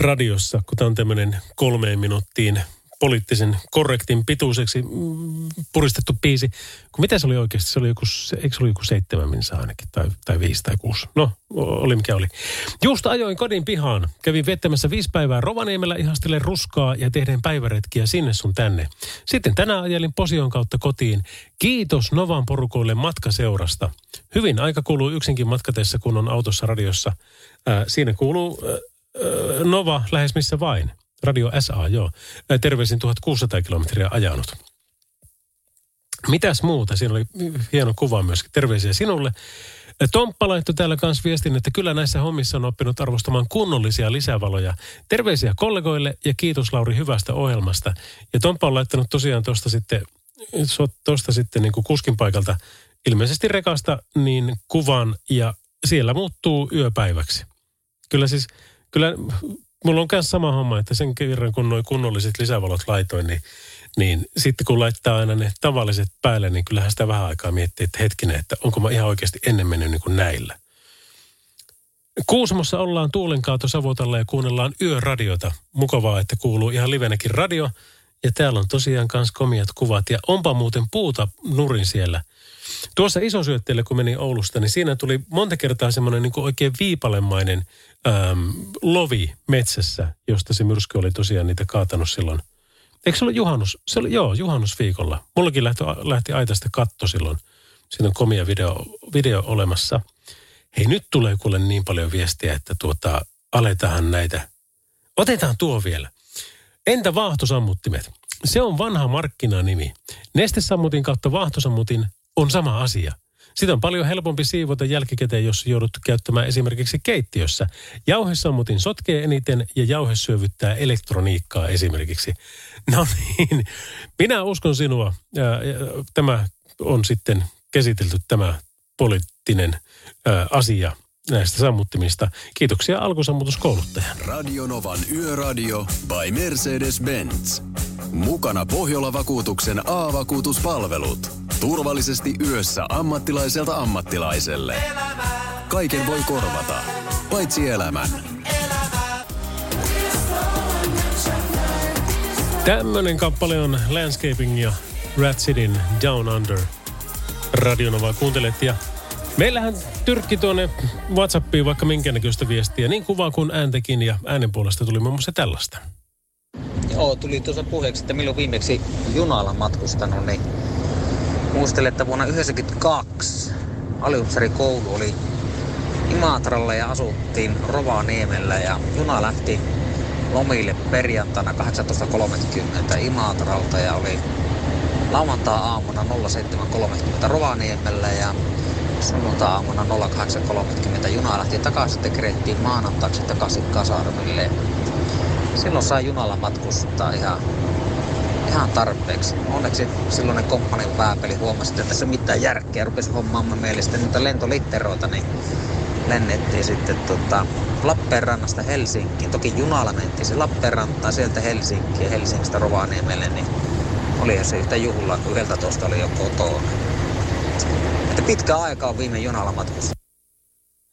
radiossa, kun tämä on tämmöinen kolmeen minuuttiin poliittisen korrektin pituiseksi mm, puristettu biisi. Mitä se oli oikeasti? Se oli joku, eikö se oli joku seitsemän minsa ainakin, tai, tai viisi tai kuusi. No, oli mikä oli. Just ajoin kodin pihaan. Kävin vettämässä viisi päivää Rovaniemellä ihastellen ruskaa ja tehden päiväretkiä sinne sun tänne. Sitten tänään ajelin Posion kautta kotiin. Kiitos Novan porukoille matkaseurasta. Hyvin aika kuluu yksinkin matkatessa, kun on autossa radiossa. Ää, siinä kuuluu ää, Nova lähes missä vain. Radio SA, joo. Terveisin 1600 kilometriä ajanut. Mitäs muuta? Siinä oli hieno kuva myöskin. Terveisiä sinulle. Tomppa laittoi täällä kanssa viestin, että kyllä näissä hommissa on oppinut arvostamaan kunnollisia lisävaloja. Terveisiä kollegoille ja kiitos Lauri hyvästä ohjelmasta. Ja Tomppa on laittanut tosiaan tuosta sitten, tuosta sitten niin kuin kuskin paikalta ilmeisesti rekasta niin kuvan ja siellä muuttuu yöpäiväksi. Kyllä siis, kyllä mulla on myös sama homma, että sen kerran kun nuo kunnolliset lisävalot laitoin, niin, niin sitten kun laittaa aina ne tavalliset päälle, niin kyllähän sitä vähän aikaa miettii, että hetkinen, että onko mä ihan oikeasti ennen mennyt niin kuin näillä. Kuusamossa ollaan tuulenkaato Savotalla ja kuunnellaan yöradiota. Mukavaa, että kuuluu ihan livenäkin radio. Ja täällä on tosiaan myös komiat kuvat. Ja onpa muuten puuta nurin siellä. Tuossa isosyötteelle, kun menin Oulusta, niin siinä tuli monta kertaa semmoinen niin oikein viipalemainen äm, lovi metsässä, josta se myrsky oli tosiaan niitä kaatanut silloin. Eikö se ollut juhannus? Se oli, joo, juhannusviikolla. Mullakin lähti, lähti aitasta katto silloin. Siinä on komia video, video olemassa. Hei, nyt tulee kuule niin paljon viestiä, että tuota, aletaan näitä. Otetaan tuo vielä. Entä vaahtosammuttimet? Se on vanha markkinanimi. Nestesammutin kautta vaahtosammutin on sama asia. Sitä on paljon helpompi siivota jälkikäteen, jos joudut käyttämään esimerkiksi keittiössä. Jauhesammutin sotkee eniten ja jauhe syövyttää elektroniikkaa esimerkiksi. No niin, minä uskon sinua. Tämä on sitten käsitelty tämä poliittinen asia näistä sammuttimista. Kiitoksia alkusammutuskouluttajan. Radionovan Yöradio by Mercedes-Benz. Mukana Pohjola-vakuutuksen A-vakuutuspalvelut. Turvallisesti yössä ammattilaiselta ammattilaiselle. Kaiken voi korvata, paitsi elämän. Tämmöinen kappale on Landscaping ja Rat Cityn Down Under. Radionova kuuntelet ja meillähän tyrkki tuonne Whatsappiin vaikka minkä näköistä viestiä, niin kuvaa kuin ääntekin ja äänen puolesta tuli muun muassa tällaista. Joo, tuli tuossa puheeksi, että milloin viimeksi junalla matkustanut, niin muistelen, että vuonna 1992 aliupseerikoulu oli Imatralla ja asuttiin Rovaniemellä ja juna lähti lomille perjantaina 18.30 Imatralta ja oli lauantai-aamuna 07.30 Rovaniemellä ja sunnuntai-aamuna 08.30 juna lähti takaisin, sitten kerettiin maanantaiksi takaisin Kasarmille. Silloin sai junalla matkustaa ihan, ihan tarpeeksi. Onneksi silloinen komppanin pääpeli huomasi, että tässä mitään järkeä. Rupesi hommaamaan meille sitten niitä lentolitteroita, niin lennettiin sitten tota, Lappeenrannasta Helsinkiin. Toki junalla mentiin se Lappeenrantaan sieltä Helsinkiin ja Helsingistä Rovaniemelle, niin olihan se yhtä juhlaa, kun 11 oli jo kotona. Että pitkä aika on viime junalla matkussa.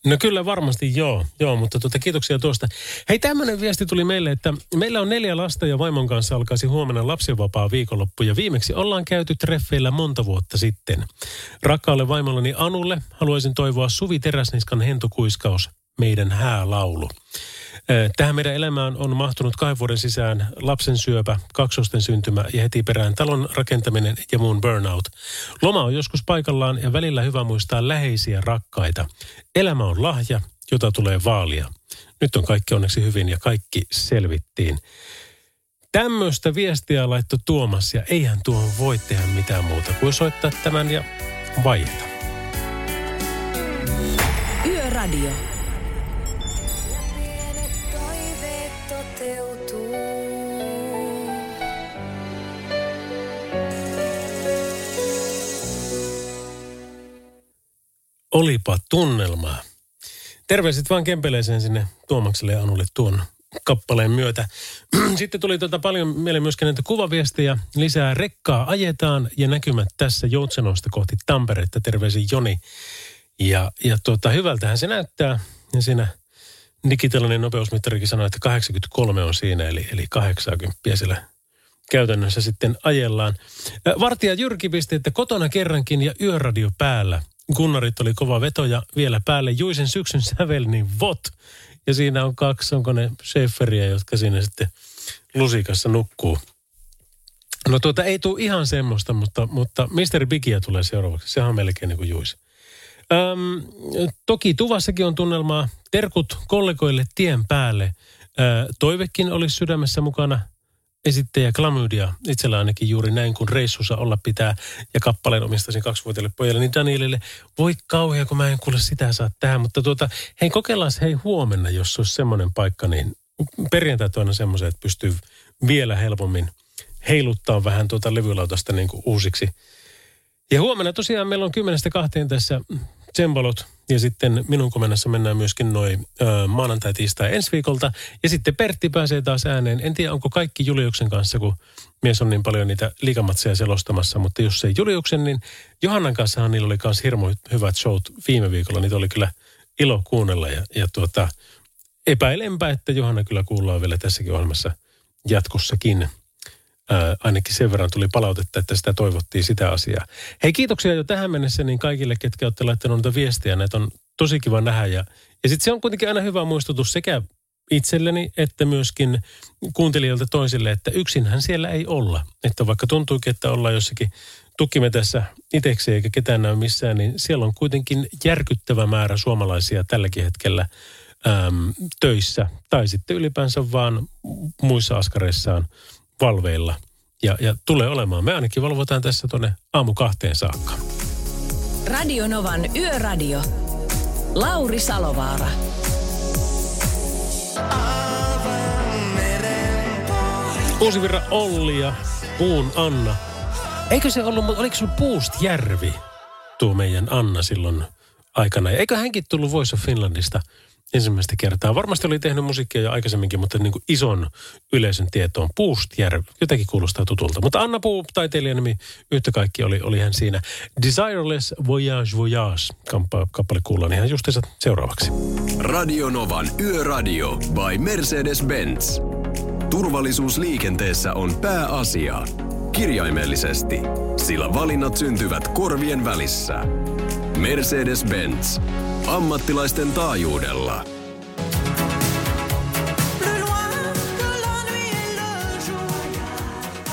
No kyllä varmasti joo, joo mutta tuota, kiitoksia tuosta. Hei tämmöinen viesti tuli meille, että meillä on neljä lasta ja vaimon kanssa alkaisi huomenna lapsivapaa viikonloppu ja viimeksi ollaan käyty treffeillä monta vuotta sitten. Rakkaalle vaimollani Anulle haluaisin toivoa Suvi Teräsniskan hentokuiskaus, meidän häälaulu. Tähän meidän elämään on mahtunut kahden vuoden sisään lapsen syöpä, kaksosten syntymä ja heti perään talon rakentaminen ja muun burnout. Loma on joskus paikallaan ja välillä hyvä muistaa läheisiä rakkaita. Elämä on lahja, jota tulee vaalia. Nyt on kaikki onneksi hyvin ja kaikki selvittiin. Tämmöistä viestiä laitto Tuomas ja eihän tuo voi tehdä mitään muuta kuin soittaa tämän ja vaieta. Yöradio. Olipa tunnelmaa. Terveiset vaan Kempeleeseen sinne Tuomakselle ja Anulle tuon kappaleen myötä. Sitten tuli tuota paljon meille myöskin näitä kuvaviestejä. Lisää rekkaa ajetaan ja näkymät tässä Joutsenosta kohti Tamperetta. Terveisin Joni. Ja, ja tuota, hyvältähän se näyttää. Ja siinä digitaalinen nopeusmittarikin sanoi, että 83 on siinä, eli, eli 80 siellä käytännössä sitten ajellaan. Vartija Jyrki pisti, että kotona kerrankin ja yöradio päällä. Gunnarit oli kova veto ja vielä päälle Juisen syksyn sävel, niin vot. Ja siinä on kaksi, onko ne Schäferiä, jotka siinä sitten lusikassa nukkuu. No tuota ei tule ihan semmoista, mutta, mutta Mr. Bigia tulee seuraavaksi. Sehän on melkein niin kuin Juis. Öm, toki Tuvassakin on tunnelmaa. Terkut kollegoille tien päälle. Ö, toivekin olisi sydämessä mukana – esittäjä klamydia itsellä ainakin juuri näin, kun reissussa olla pitää ja kappaleen omistaisin kaksivuotiaille pojalle, niin Danielille voi kauhea, kun mä en kuule sitä saa tähän, mutta tuota, hei kokeillaan hei huomenna, jos olisi semmoinen paikka, niin perjantai on semmoisen, että pystyy vielä helpommin heiluttaa vähän tuota levylautasta niin kuin uusiksi. Ja huomenna tosiaan meillä on kymmenestä kahteen tässä tsembalot ja sitten minun komennassa mennään myöskin noin maanantai, tiistai ensi viikolta. Ja sitten Pertti pääsee taas ääneen. En tiedä, onko kaikki Juliuksen kanssa, kun mies on niin paljon niitä liikamatseja selostamassa. Mutta jos ei Juliuksen, niin Johannan kanssa niillä oli myös hirmu hyvät showt viime viikolla. Niitä oli kyllä ilo kuunnella. Ja, ja tuota, epäilenpä, että Johanna kyllä kuullaan vielä tässäkin ohjelmassa jatkossakin. Ää, ainakin sen verran tuli palautetta, että sitä toivottiin sitä asiaa. Hei kiitoksia jo tähän mennessä niin kaikille, ketkä olette laittaneet noita viestiä. Näitä on tosi kiva nähdä ja, ja sitten se on kuitenkin aina hyvä muistutus sekä itselleni että myöskin kuuntelijoilta toisille, että yksinhän siellä ei olla. Että vaikka tuntuukin, että ollaan jossakin tukimme tässä itseksi eikä ketään näy missään, niin siellä on kuitenkin järkyttävä määrä suomalaisia tälläkin hetkellä äm, töissä tai sitten ylipäänsä vaan muissa askareissaan valveilla. Ja, ja tulee olemaan. Me ainakin valvotaan tässä tuonne aamu kahteen saakka. Radio Novan Yöradio. Lauri Salovaara. Uusi virra Olli ja Puun Anna. Eikö se ollut, mutta oliko se Puustjärvi tuo meidän Anna silloin aikana? Eikö hänkin tullut Voice of Finlandista ensimmäistä kertaa? Varmasti oli tehnyt musiikkia jo aikaisemminkin, mutta niin kuin ison yleisön tietoon. Puustjärvi, jotenkin kuulostaa tutulta. Mutta Anna Puu, taiteilijan nimi, yhtä kaikki oli, oli hän siinä. Desireless Voyage Voyage kampa- kappale kuullaan ihan justiinsa seuraavaksi. Radio Novan Yöradio by Mercedes-Benz. Turvallisuus liikenteessä on pääasia. Kirjaimellisesti, sillä valinnat syntyvät korvien välissä. Mercedes-Benz. Ammattilaisten taajuudella.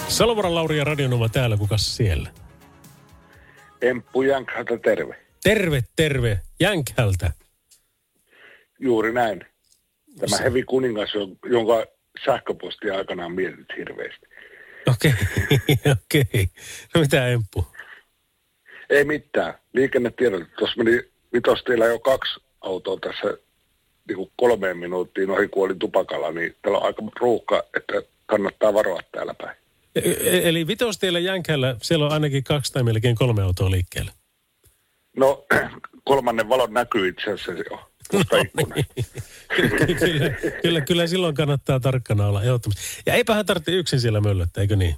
Salovaran Lauri ja Radionova täällä, kukas siellä? Emppu Jankalta terve. Terve, terve. Jänkhältä. Juuri näin. Tämä hevi kuningas, jonka sähköpostia aikanaan mietit hirveästi. Okei, okei. Okay. No mitä Emppu? Ei mitään. Liikennetiedot. Tuossa meni vitostiellä jo kaksi autoa tässä niin kuin kolmeen minuuttiin ohi kuoli tupakalla, niin täällä on aika ruuhka, että kannattaa varoa täällä päin. E- Eli vitostiellä Jänkällä siellä on ainakin kaksi tai melkein kolme autoa liikkeellä. No, kolmannen valon näkyy itse asiassa jo. ikkunasta. kyllä, kyllä, kyllä, kyllä silloin kannattaa tarkkana olla ehdottomasti. Ja eipähän tarvitse yksin siellä möllöttää, eikö niin?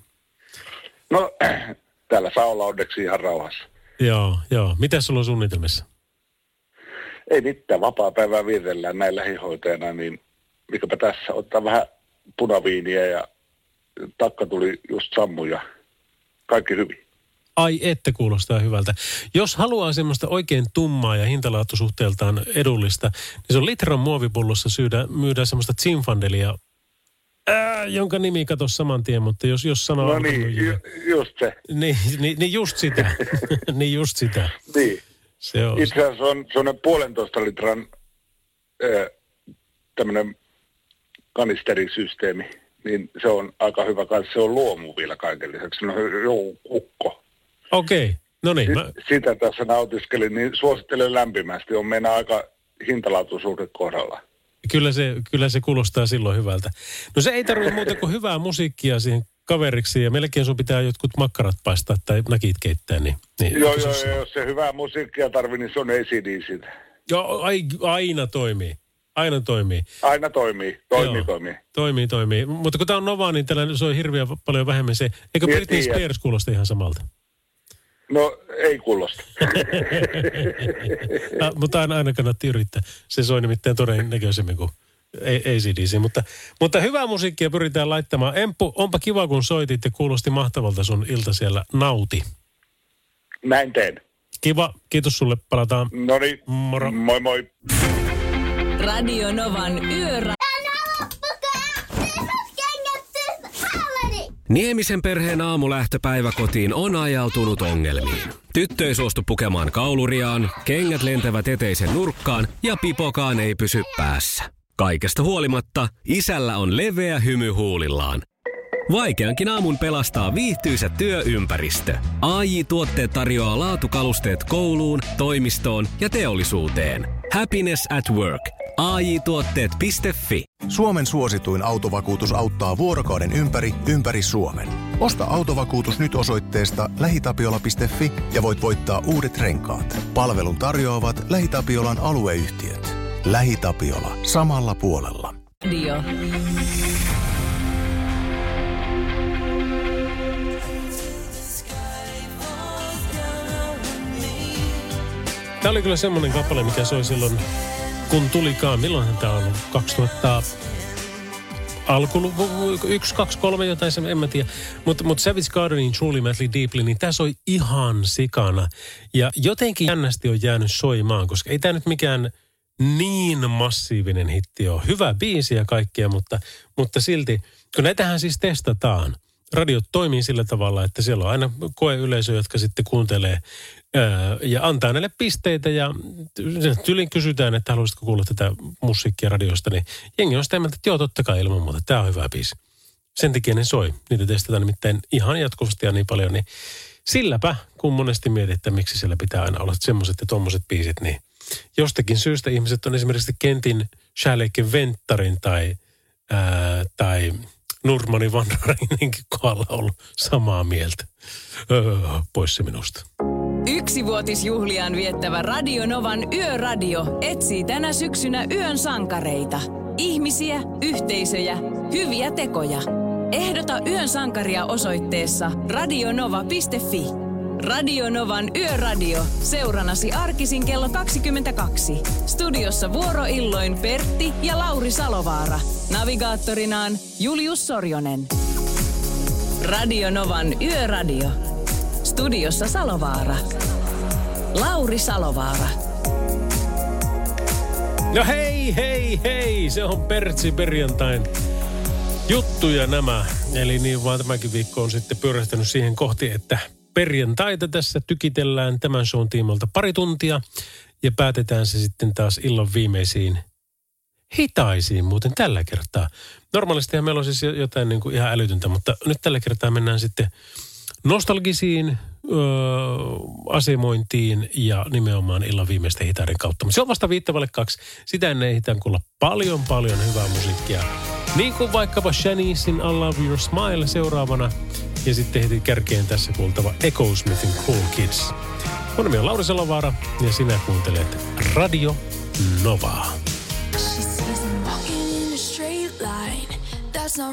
No, täällä saa olla onneksi ihan rauhassa. Joo, joo. Mitä sulla on suunnitelmissa? Ei mitään, vapaa päivää vietellään näin lähihoitajana, niin mikäpä tässä ottaa vähän punaviiniä ja takka tuli just sammu ja kaikki hyvin. Ai että kuulostaa hyvältä. Jos haluaa semmoista oikein tummaa ja hintalaatusuhteeltaan edullista, niin se on litran muovipullossa syydä, myydään semmoista Zinfandelia, ää, jonka nimi kato saman tien, mutta jos, jos sanoo... No niin, ju, just se. Niin, niin, niin just sitä. niin just sitä. Niin. Se on. Itse asiassa on semmoinen puolentoista litran äh, tämmöinen kanisterisysteemi, niin se on aika hyvä kanssa. Se on luomu vielä kaiken lisäksi. Se on joku kukko. Okei, okay. no niin. Mä... Sitä tässä nautiskelin, niin suosittelen lämpimästi. On meidän aika hintalaatuisuudet kohdalla. Kyllä se, kyllä se kuulostaa silloin hyvältä. No se ei tarvitse muuta kuin hyvää musiikkia siihen kaveriksi ja melkein sun pitää jotkut makkarat paistaa tai nakit keittää. Niin, niin joo, joo, joo, jos se hyvää musiikkia tarvii, niin se on ACDC. Joo, ai, aina toimii. Aina toimii. Aina toimii, toimii, Joo. toimii. Toimii, toimii. Mutta kun tämä on Nova, niin tällä soi hirveän paljon vähemmän se. Eikö Niin, Britney Spears kuulosta ihan samalta? No, ei kuulosta. Ah, mutta aina, aina kannatti yrittää. Se soi nimittäin todennäköisemmin kuin ACDC. Mutta, mutta hyvää musiikkia pyritään laittamaan. Emppu, onpa kiva kun soitit ja kuulosti mahtavalta sun ilta siellä. Nauti. Näin teen. Kiva, kiitos sulle. Palataan. No niin, Moro. moi moi. Radio Novan Yöradio. Niemisen perheen aamulähtöpäivä kotiin on ajautunut ongelmiin. Tyttö ei suostu pukemaan kauluriaan, kengät lentävät eteisen nurkkaan ja pipokaan ei pysy päässä. Kaikesta huolimatta, isällä on leveä hymy huulillaan. Vaikeankin aamun pelastaa viihtyisä työympäristö. AI Tuotteet tarjoaa laatukalusteet kouluun, toimistoon ja teollisuuteen. Happiness at work. AJ-tuotteet.fi Suomen suosituin autovakuutus auttaa vuorokauden ympäri, ympäri Suomen. Osta autovakuutus nyt osoitteesta lähitapiola.fi ja voit voittaa uudet renkaat. Palvelun tarjoavat LähiTapiolan alueyhtiöt. LähiTapiola. Samalla puolella. Radio. Tämä oli kyllä semmoinen kappale, mikä soi silloin, kun tulikaan. Milloinhan tämä on ollut? 2000 alkuluku, yksi, kaksi, kolme, jotain, se, en mä tiedä. Mutta mut Savage Gardenin Truly Madly Deeply, niin tämä soi ihan sikana. Ja jotenkin jännästi on jäänyt soimaan, koska ei tämä nyt mikään niin massiivinen hitti ole. Hyvä biisi ja kaikkea, mutta, mutta silti, kun näitähän siis testataan. radiot toimii sillä tavalla, että siellä on aina koeyleisö, jotka sitten kuuntelee ää, ja antaa näille pisteitä ja tylin kysytään, että haluaisitko kuulla tätä musiikkia radiosta, niin jengi on sitä mieltä, että joo, totta kai ilman muuta, tämä on hyvä biisi. Sen takia ne soi. Niitä testataan nimittäin ihan jatkuvasti ja niin paljon, niin silläpä, kun monesti mietit, että miksi siellä pitää aina olla semmoiset ja tommoset biisit, niin jostakin syystä ihmiset on esimerkiksi Kentin Schäleiken Venttarin tai, ää, tai Nurmani Van Rainenkin kohdalla ollut samaa mieltä. Öö, pois se minusta. Yksivuotisjuhliaan viettävä Radio Novan Yöradio etsii tänä syksynä yön sankareita. Ihmisiä, yhteisöjä, hyviä tekoja. Ehdota yön sankaria osoitteessa radionova.fi. Radio Novan Yöradio seuranasi arkisin kello 22. Studiossa vuoroilloin Pertti ja Lauri Salovaara. Navigaattorinaan Julius Sorjonen. Radio Novan Yöradio. Studiossa Salovaara. Lauri Salovaara. No hei, hei, hei, se on Pertsi perjantain juttuja nämä. Eli niin vaan tämäkin viikko on sitten pyörähtänyt siihen kohti, että perjantaita tässä tykitellään tämän shown tiimolta pari tuntia ja päätetään se sitten taas illan viimeisiin hitaisiin muuten tällä kertaa. Normaalistihan meillä on siis jotain niin kuin ihan älytyntä, mutta nyt tällä kertaa mennään sitten nostalgisiin öö, asemointiin ja nimenomaan illan viimeisten hitaiden kautta. Mutta se on vasta viittavalle kaksi. Sitä ennen ehditään kuulla paljon paljon hyvää musiikkia. Niin kuin vaikkapa Shanicein I Love Your Smile seuraavana. Ja sitten heti kärkeen tässä kuultava Echo Smithin Cool Kids. Mun nimi on Lauri Salovaara ja sinä kuuntelet Radio Novaa.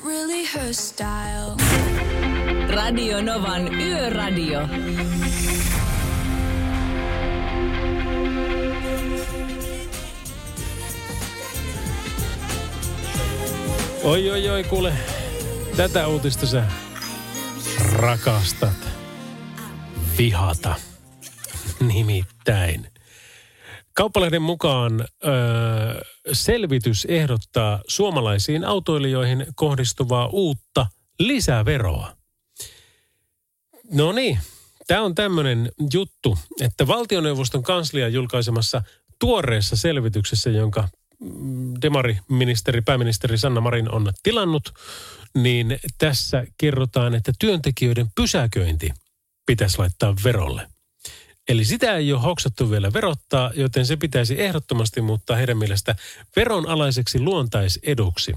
Really her style. Radio Novan Yöradio. Oi, oi, oi, kuule. Tätä uutista sä rakastat vihata. Nimittäin. Kauppalehden mukaan öö, selvitys ehdottaa suomalaisiin autoilijoihin kohdistuvaa uutta lisäveroa. No niin, tämä on tämmöinen juttu, että valtioneuvoston kanslian julkaisemassa tuoreessa selvityksessä, jonka mm, demariministeri, pääministeri Sanna Marin on tilannut, niin tässä kerrotaan, että työntekijöiden pysäköinti pitäisi laittaa verolle. Eli sitä ei ole hoksattu vielä verottaa, joten se pitäisi ehdottomasti muuttaa heidän mielestä veronalaiseksi luontaiseduksi.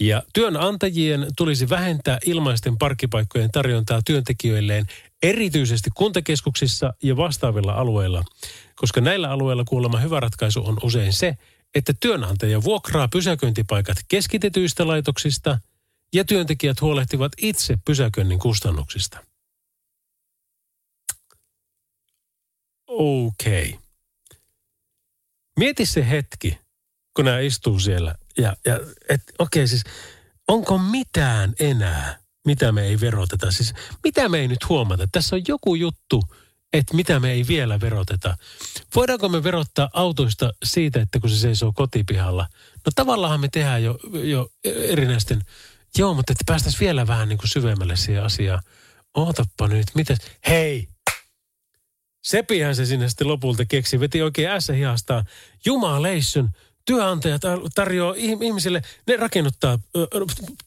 Ja työnantajien tulisi vähentää ilmaisten parkkipaikkojen tarjontaa työntekijöilleen erityisesti kuntakeskuksissa ja vastaavilla alueilla, koska näillä alueilla kuulemma hyvä ratkaisu on usein se, että työnantaja vuokraa pysäköintipaikat keskitetyistä laitoksista ja työntekijät huolehtivat itse pysäköinnin kustannuksista. Okei. Okay. Mieti se hetki, kun nämä istuu siellä ja, ja okei okay, siis onko mitään enää, mitä me ei veroteta? Siis mitä me ei nyt huomata? Tässä on joku juttu, että mitä me ei vielä veroteta. Voidaanko me verottaa autoista siitä, että kun se seisoo kotipihalla? No tavallaan me tehdään jo, jo erinäisten, joo, mutta että päästäisiin vielä vähän niin kuin syvemmälle siihen asiaan. Ootappa nyt, mitä, hei, Sepihän se sinne sitten lopulta keksi, veti oikein ässä hihastaa. Jumalation, työnantajat tarjoaa ihmisille, ne rakennuttaa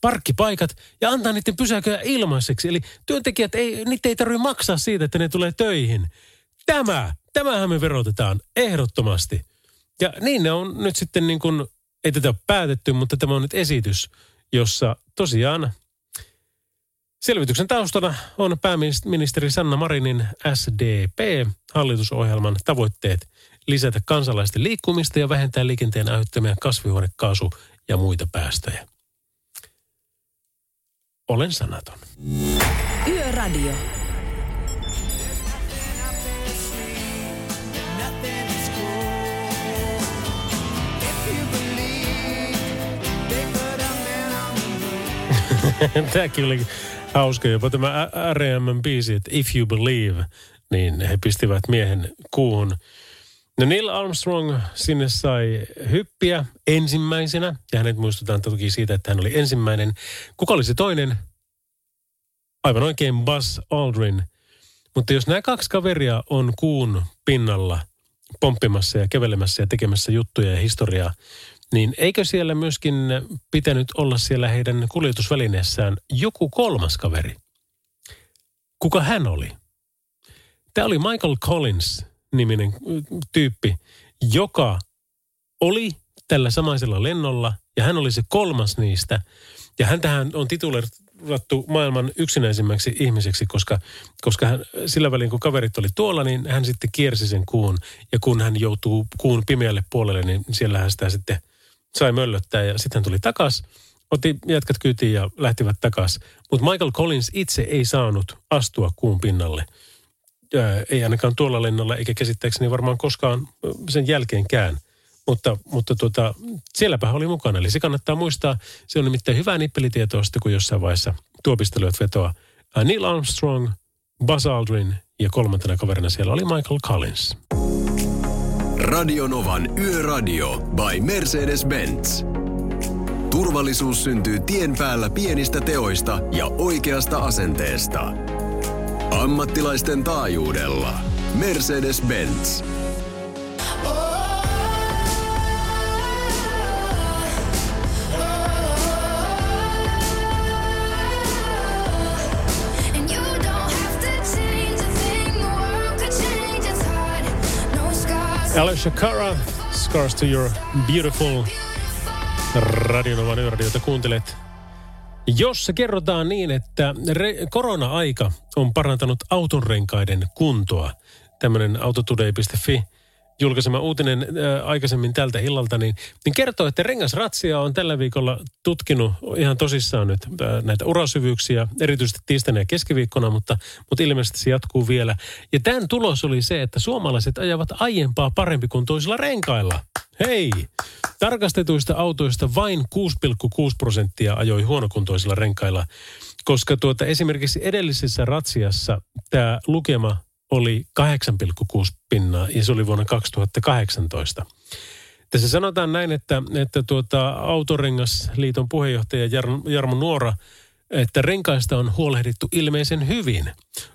parkkipaikat ja antaa niiden pysäköjä ilmaiseksi. Eli työntekijät, ei, niitä ei tarvitse maksaa siitä, että ne tulee töihin. Tämä, tämähän me verotetaan ehdottomasti. Ja niin ne on nyt sitten niin kuin, ei tätä ole päätetty, mutta tämä on nyt esitys, jossa tosiaan Selvityksen taustana on pääministeri Sanna Marinin SDP-hallitusohjelman tavoitteet lisätä kansalaisten liikkumista ja vähentää liikenteen aiheuttamia kasvihuonekaasu- ja muita päästöjä. Olen sanaton. Yöradio. Tämäkin oli hauska. Jopa tämä R.E.M.-biisi, että If You Believe, niin he pistivät miehen kuuhun. No Neil Armstrong sinne sai hyppiä ensimmäisenä, ja hänet muistutaan toki siitä, että hän oli ensimmäinen. Kuka oli se toinen? Aivan oikein Buzz Aldrin. Mutta jos nämä kaksi kaveria on kuun pinnalla pomppimassa ja kävelemässä ja tekemässä juttuja ja historiaa, niin eikö siellä myöskin pitänyt olla siellä heidän kuljetusvälineessään joku kolmas kaveri? Kuka hän oli? Tämä oli Michael Collins-niminen tyyppi, joka oli tällä samaisella lennolla ja hän oli se kolmas niistä. Ja häntähän on titulerattu maailman yksinäisimmäksi ihmiseksi, koska, koska hän, sillä välin kun kaverit oli tuolla, niin hän sitten kiersi sen kuun. Ja kun hän joutuu kuun pimeälle puolelle, niin siellä hän sitä sitten sai möllöttää ja sitten tuli takas. Otti jätkät kyytiin ja lähtivät takas. Mutta Michael Collins itse ei saanut astua kuun pinnalle. Ää, ei ainakaan tuolla lennolla, eikä käsittääkseni varmaan koskaan sen jälkeenkään. Mutta, mutta tuota, sielläpä oli mukana. Eli se kannattaa muistaa. Se on nimittäin hyvää nippelitietoa sitten, kun jossain vaiheessa tuopistelijat vetoa. Ää, Neil Armstrong, Buzz Aldrin ja kolmantena kaverina siellä oli Michael Collins. Radionovan Yöradio by Mercedes-Benz. Turvallisuus syntyy tien päällä pienistä teoista ja oikeasta asenteesta. Ammattilaisten taajuudella. Mercedes-Benz. And Alicia Cara, Scars to Your Beautiful. Radionovan yöradiota kuuntelet. Jossa kerrotaan niin, että re- korona-aika on parantanut autonrenkaiden kuntoa. Tämmöinen autotoday.fi julkaisema uutinen ää, aikaisemmin tältä illalta, niin, niin kertoo, että rengasratsia on tällä viikolla tutkinut ihan tosissaan nyt ää, näitä urasyvyyksiä, erityisesti tiistaina ja keskiviikkona, mutta, mutta ilmeisesti se jatkuu vielä. Ja tämän tulos oli se, että suomalaiset ajavat aiempaa parempi kuin toisilla renkailla. Hei! Tarkastetuista autoista vain 6,6 prosenttia ajoi huonokuntoisilla renkailla, koska tuota, esimerkiksi edellisessä ratsiassa tämä lukema oli 8,6 pinnaa ja se oli vuonna 2018. Tässä sanotaan näin, että, että tuota, Autorengasliiton puheenjohtaja Jarmo, Jarmo Nuora, että renkaista on huolehdittu ilmeisen hyvin.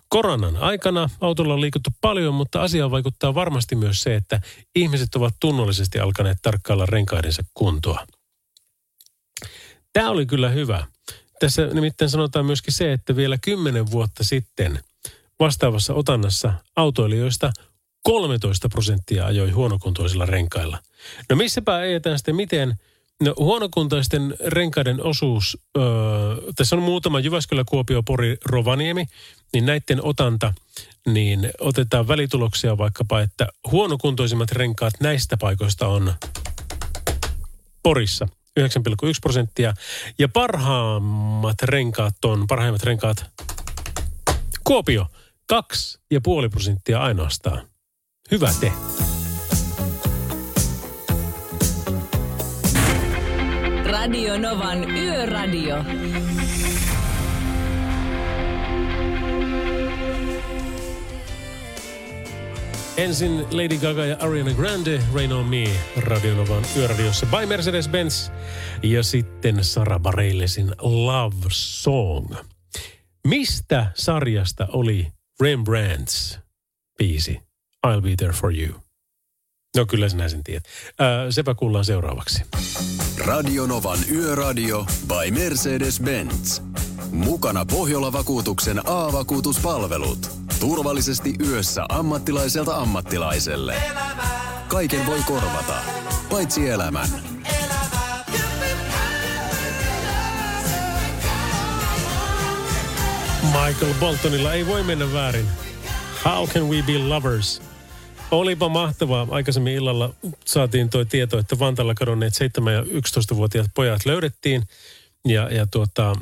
Koronan aikana autolla on liikuttu paljon, mutta asiaan vaikuttaa varmasti myös se, että ihmiset ovat tunnollisesti alkaneet tarkkailla renkaidensa kuntoa. Tämä oli kyllä hyvä. Tässä nimittäin sanotaan myöskin se, että vielä kymmenen vuotta sitten vastaavassa otannassa autoilijoista 13 prosenttia ajoi huonokuntoisilla renkailla. No missäpä ajetaan sitten miten? No huonokuntoisten renkaiden osuus, öö, tässä on muutama Jyväskylä, Kuopio, Pori, Rovaniemi, niin näiden otanta, niin otetaan välituloksia vaikkapa, että huonokuntoisimmat renkaat näistä paikoista on Porissa 9,1 prosenttia ja parhaimmat renkaat on, parhaimmat renkaat Kuopio 2,5 prosenttia ainoastaan. Hyvä te. Radio Novan Yöradio. Ensin Lady Gaga ja Ariana Grande, Rain on Me, Radionovan yöradiossa by Mercedes-Benz. Ja sitten Sara Bareillesin Love Song. Mistä sarjasta oli Rembrandts biisi I'll be there for you? No kyllä sinä sen tiedät. Ää, sepä kuullaan seuraavaksi. Radionovan Yöradio by Mercedes-Benz. Mukana Pohjola-vakuutuksen A-vakuutuspalvelut. Turvallisesti yössä ammattilaiselta ammattilaiselle. Kaiken voi korvata, paitsi elämän. Michael Boltonilla ei voi mennä väärin. How can we be lovers? Olipa mahtavaa. Aikaisemmin illalla saatiin tuo tieto, että Vantaalla kadonneet 7- ja 11-vuotiaat pojat löydettiin. Ja, ja tuota,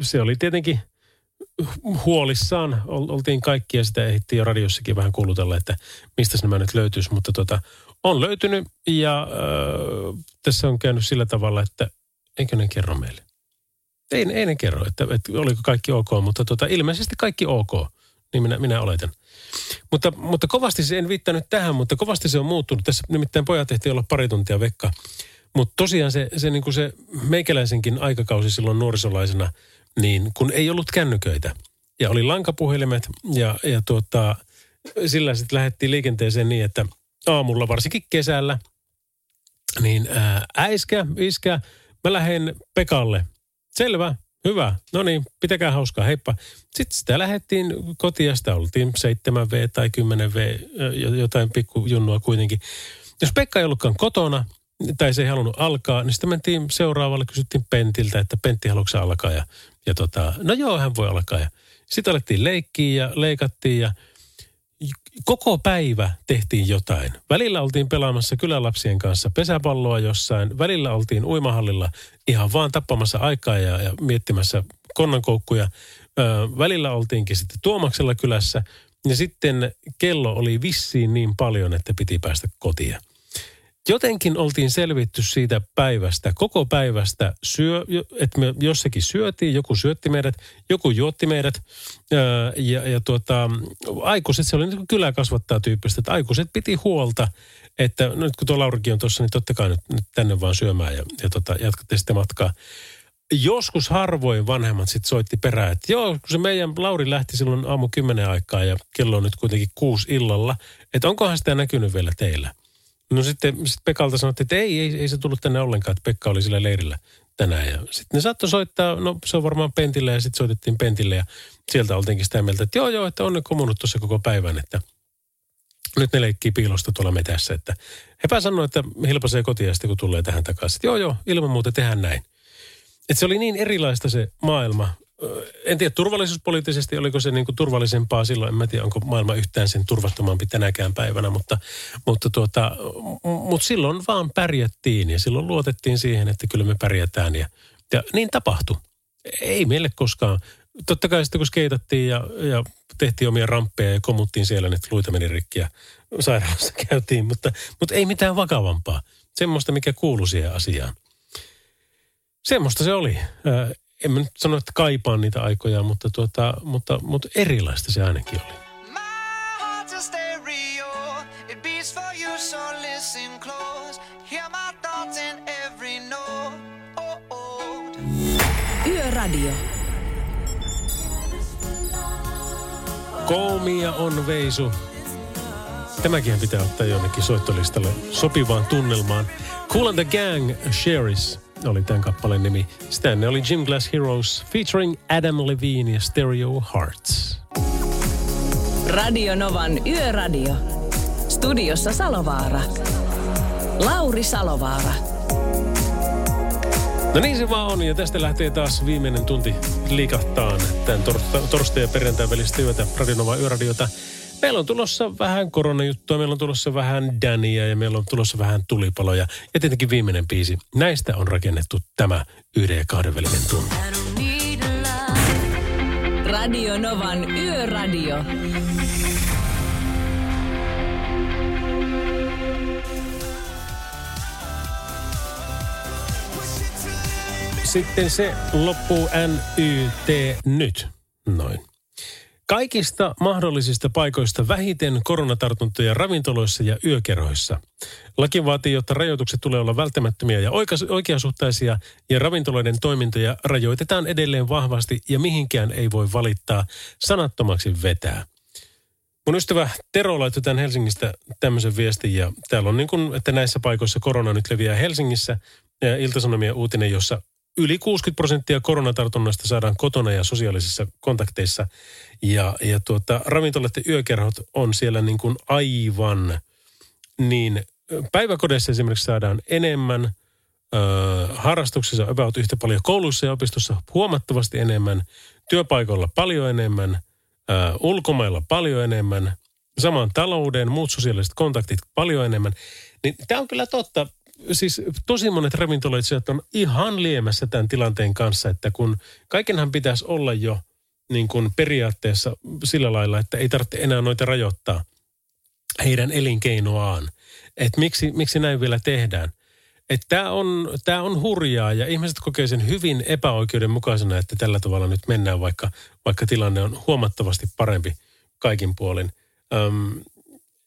se oli tietenkin huolissaan. Ol- Oltiin kaikki ja sitä ehdittiin jo radiossakin vähän kuulutella, että mistä nämä nyt löytyisi. Mutta tota, on löytynyt ja äh, tässä on käynyt sillä tavalla, että eikö ne kerro meille? Ei, ei ne kerro, että, että oliko kaikki ok, mutta tota, ilmeisesti kaikki ok, niin minä, minä oletan. Mutta, mutta kovasti se, en viittänyt tähän, mutta kovasti se on muuttunut. Tässä nimittäin pojat tehtiin olla pari tuntia vekka. Mutta tosiaan se, se, niin kuin se meikäläisenkin aikakausi silloin nuorisolaisena, niin kun ei ollut kännyköitä ja oli lankapuhelimet ja, ja tuota, sillä sitten lähdettiin liikenteeseen niin, että aamulla varsinkin kesällä, niin ää, äiskä, iskä, mä lähden Pekalle. Selvä, hyvä, no niin, pitäkää hauskaa, heippa. Sitten sitä lähdettiin kotiin ja sitä oltiin 7V tai 10V, ö, jotain pikkujunnua kuitenkin. Jos Pekka ei ollutkaan kotona, tai se ei halunnut alkaa, niin sitten mentiin seuraavalle, kysyttiin Pentiltä, että Pentti haluatko alkaa? Ja, ja tota, no joo, hän voi alkaa. Ja sitten alettiin leikkiä ja leikattiin ja koko päivä tehtiin jotain. Välillä oltiin pelaamassa kylälapsien kanssa pesäpalloa jossain. Välillä oltiin uimahallilla ihan vaan tappamassa aikaa ja, ja miettimässä konnankoukkuja. Ö, välillä oltiinkin sitten Tuomaksella kylässä. Ja sitten kello oli vissiin niin paljon, että piti päästä kotiin. Jotenkin oltiin selvitty siitä päivästä, koko päivästä, syö, että me jossakin syötiin, joku syötti meidät, joku juotti meidät. Ja, ja tuota, aikuiset, se oli niin kuin kyläkasvattaa tyyppistä, että aikuiset piti huolta, että no nyt kun tuo Laurikin on tuossa, niin totta kai nyt, nyt tänne vaan syömään ja, ja tota, jatkatte sitten matkaa. Joskus harvoin vanhemmat sitten soitti perään, että joo, kun se meidän Lauri lähti silloin aamu kymmenen aikaa ja kello on nyt kuitenkin kuusi illalla, että onkohan sitä näkynyt vielä teillä? No sitten sit Pekalta sanottiin, että ei, ei, ei se tullut tänne ollenkaan, että Pekka oli sillä leirillä tänään. Ja sitten ne saattoi soittaa, no se on varmaan Pentille ja sitten soitettiin Pentille ja sieltä oltiinkin sitä mieltä, että joo joo, että on ne komunut tuossa koko päivän, että nyt ne leikkii piilosta tuolla metässä. Että hepä sanoi, että hilpaisee kotiin sitten kun tulee tähän takaisin. Että joo joo, ilman muuta tehdään näin. Et se oli niin erilaista se maailma. En tiedä turvallisuuspoliittisesti, oliko se niin kuin turvallisempaa silloin. En mä tiedä, onko maailma yhtään sen turvattomampi tänäkään päivänä, mutta, mutta, tuota, mutta silloin vaan pärjättiin ja silloin luotettiin siihen, että kyllä me pärjätään ja, ja niin tapahtui. Ei meille koskaan. Totta kai sitten kun skeitattiin ja, ja tehtiin omia ramppeja ja komuttiin siellä, niin luita meni rikki ja sairaalassa käytiin, mutta, mutta ei mitään vakavampaa. Semmoista, mikä kuuluu siihen asiaan. Semmoista se oli. En mä nyt sano, että kaipaan niitä aikoja, mutta, tuota, mutta, mutta erilaista se ainakin oli. heart's a stereo. It beats for you, so listen close. Hear my thoughts in every note. Oh, oh. Yöradio. Koomia on veisu. Tämäkin pitää ottaa jonnekin soittolistalle sopivaan tunnelmaan. Cool and the Gang, Sherry's oli tämän kappaleen nimi. Sitä ne oli Jim Glass Heroes featuring Adam Levine ja Stereo Hearts. Radio Novan Yöradio. Studiossa Salovaara. Lauri Salovaara. No niin se vaan on, ja tästä lähtee taas viimeinen tunti liikahtaan tämän tor- torstai- ja perjantai välistä yötä Radionova Yöradiota. Meillä on tulossa vähän koronajuttua, meillä on tulossa vähän Dania ja meillä on tulossa vähän tulipaloja. Ja tietenkin viimeinen biisi. Näistä on rakennettu tämä yhden ja kahden välinen tunti. Radio Novan Yöradio. Sitten se loppuu NYT nyt. Noin. Kaikista mahdollisista paikoista vähiten koronatartuntoja ravintoloissa ja yökerhoissa. Laki vaatii, jotta rajoitukset tulee olla välttämättömiä ja oikeasuhtaisia ja ravintoloiden toimintoja rajoitetaan edelleen vahvasti ja mihinkään ei voi valittaa sanattomaksi vetää. Mun ystävä Tero laittoi tämän Helsingistä tämmöisen viestin ja täällä on niin kuin, että näissä paikoissa korona nyt leviää Helsingissä ja Iltasanomien uutinen, jossa yli 60 prosenttia koronatartunnoista saadaan kotona ja sosiaalisissa kontakteissa. Ja, ja tuota, ravintolat ja yökerhot on siellä niin kuin aivan niin, päiväkodeissa esimerkiksi saadaan enemmän, ö, harrastuksissa about yhtä paljon, kouluissa ja opistossa huomattavasti enemmän, työpaikoilla paljon enemmän, ö, ulkomailla paljon enemmän, saman talouden, muut sosiaaliset kontaktit paljon enemmän. Niin tämä on kyllä totta siis tosi monet ravintoloitsijat on ihan liemässä tämän tilanteen kanssa, että kun kaikenhan pitäisi olla jo niin kuin periaatteessa sillä lailla, että ei tarvitse enää noita rajoittaa heidän elinkeinoaan. Että miksi, miksi näin vielä tehdään. Että tämä on, tää on hurjaa ja ihmiset kokee sen hyvin epäoikeudenmukaisena, että tällä tavalla nyt mennään, vaikka, vaikka tilanne on huomattavasti parempi kaikin puolin. Öm,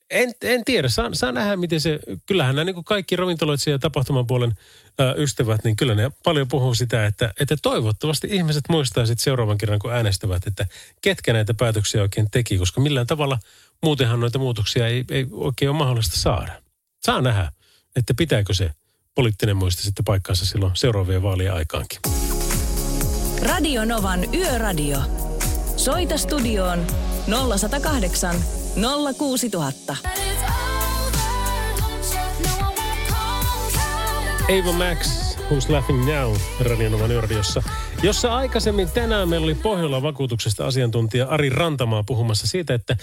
En, en tiedä, saa, saa nähdä miten se, kyllähän nämä niin kuin kaikki ravintoloitsija ja tapahtumapuolen ä, ystävät, niin kyllä ne paljon puhuu sitä, että, että toivottavasti ihmiset muistaa sitten seuraavan kerran, kun äänestävät, että ketkä näitä päätöksiä oikein teki, koska millään tavalla muutenhan noita muutoksia ei, ei oikein ole mahdollista saada. Saa nähdä, että pitääkö se poliittinen muisti sitten paikkaansa silloin seuraavien vaalien aikaankin. Radio Novan Yöradio. Soita studioon 0108 06000. Ava Max, Who's Laughing Now, Radionovan yöradiossa, jossa aikaisemmin tänään meillä oli Pohjolan vakuutuksesta asiantuntija Ari Rantamaa puhumassa siitä, että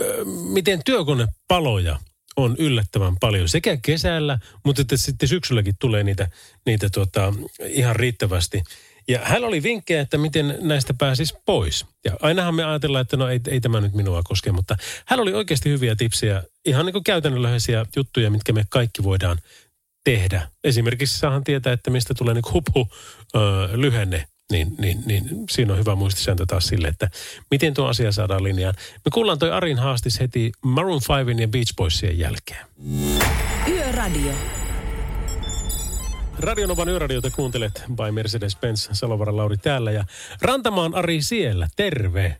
ö, miten työkonepaloja on yllättävän paljon sekä kesällä, mutta että sitten syksylläkin tulee niitä, niitä tota, ihan riittävästi. Ja hän oli vinkkejä, että miten näistä pääsisi pois. Ja ainahan me ajatellaan, että no ei, ei tämä nyt minua koske, mutta hän oli oikeasti hyviä tipsejä, ihan niin kuin käytännönläheisiä juttuja, mitkä me kaikki voidaan tehdä. Esimerkiksi saahan tietää, että mistä tulee niin hupu ö, lyhenne, niin, niin, niin siinä on hyvä muistisääntö taas sille, että miten tuo asia saadaan linjaan. Me kuullaan toi Arin haastis heti Maroon 5 ja Beach Boysien jälkeen. Yöradio. Radionovan yöradiota kuuntelet by Mercedes-Benz, Salovara Lauri täällä ja Rantamaan Ari siellä, terve.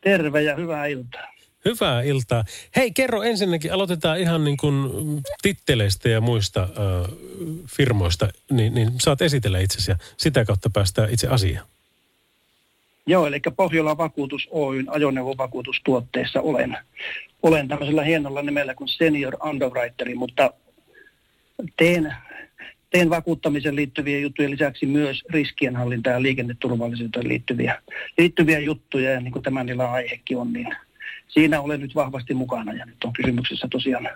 Terve ja hyvää iltaa. Hyvää iltaa. Hei, kerro ensinnäkin, aloitetaan ihan niin kuin titteleistä ja muista äh, firmoista, niin, niin saat esitellä itsesi ja sitä kautta päästään itse asiaan. Joo, eli Pohjola Vakuutus Oyn ajoneuvovakuutustuotteissa olen, olen tämmöisellä hienolla nimellä kuin senior underwriteri, mutta teen, teen vakuuttamisen liittyviä juttuja lisäksi myös riskienhallintaan ja liikenneturvallisuuteen liittyviä, liittyviä juttuja, ja niin kuin tämä niillä aihekin on, niin siinä olen nyt vahvasti mukana, ja nyt on kysymyksessä tosiaan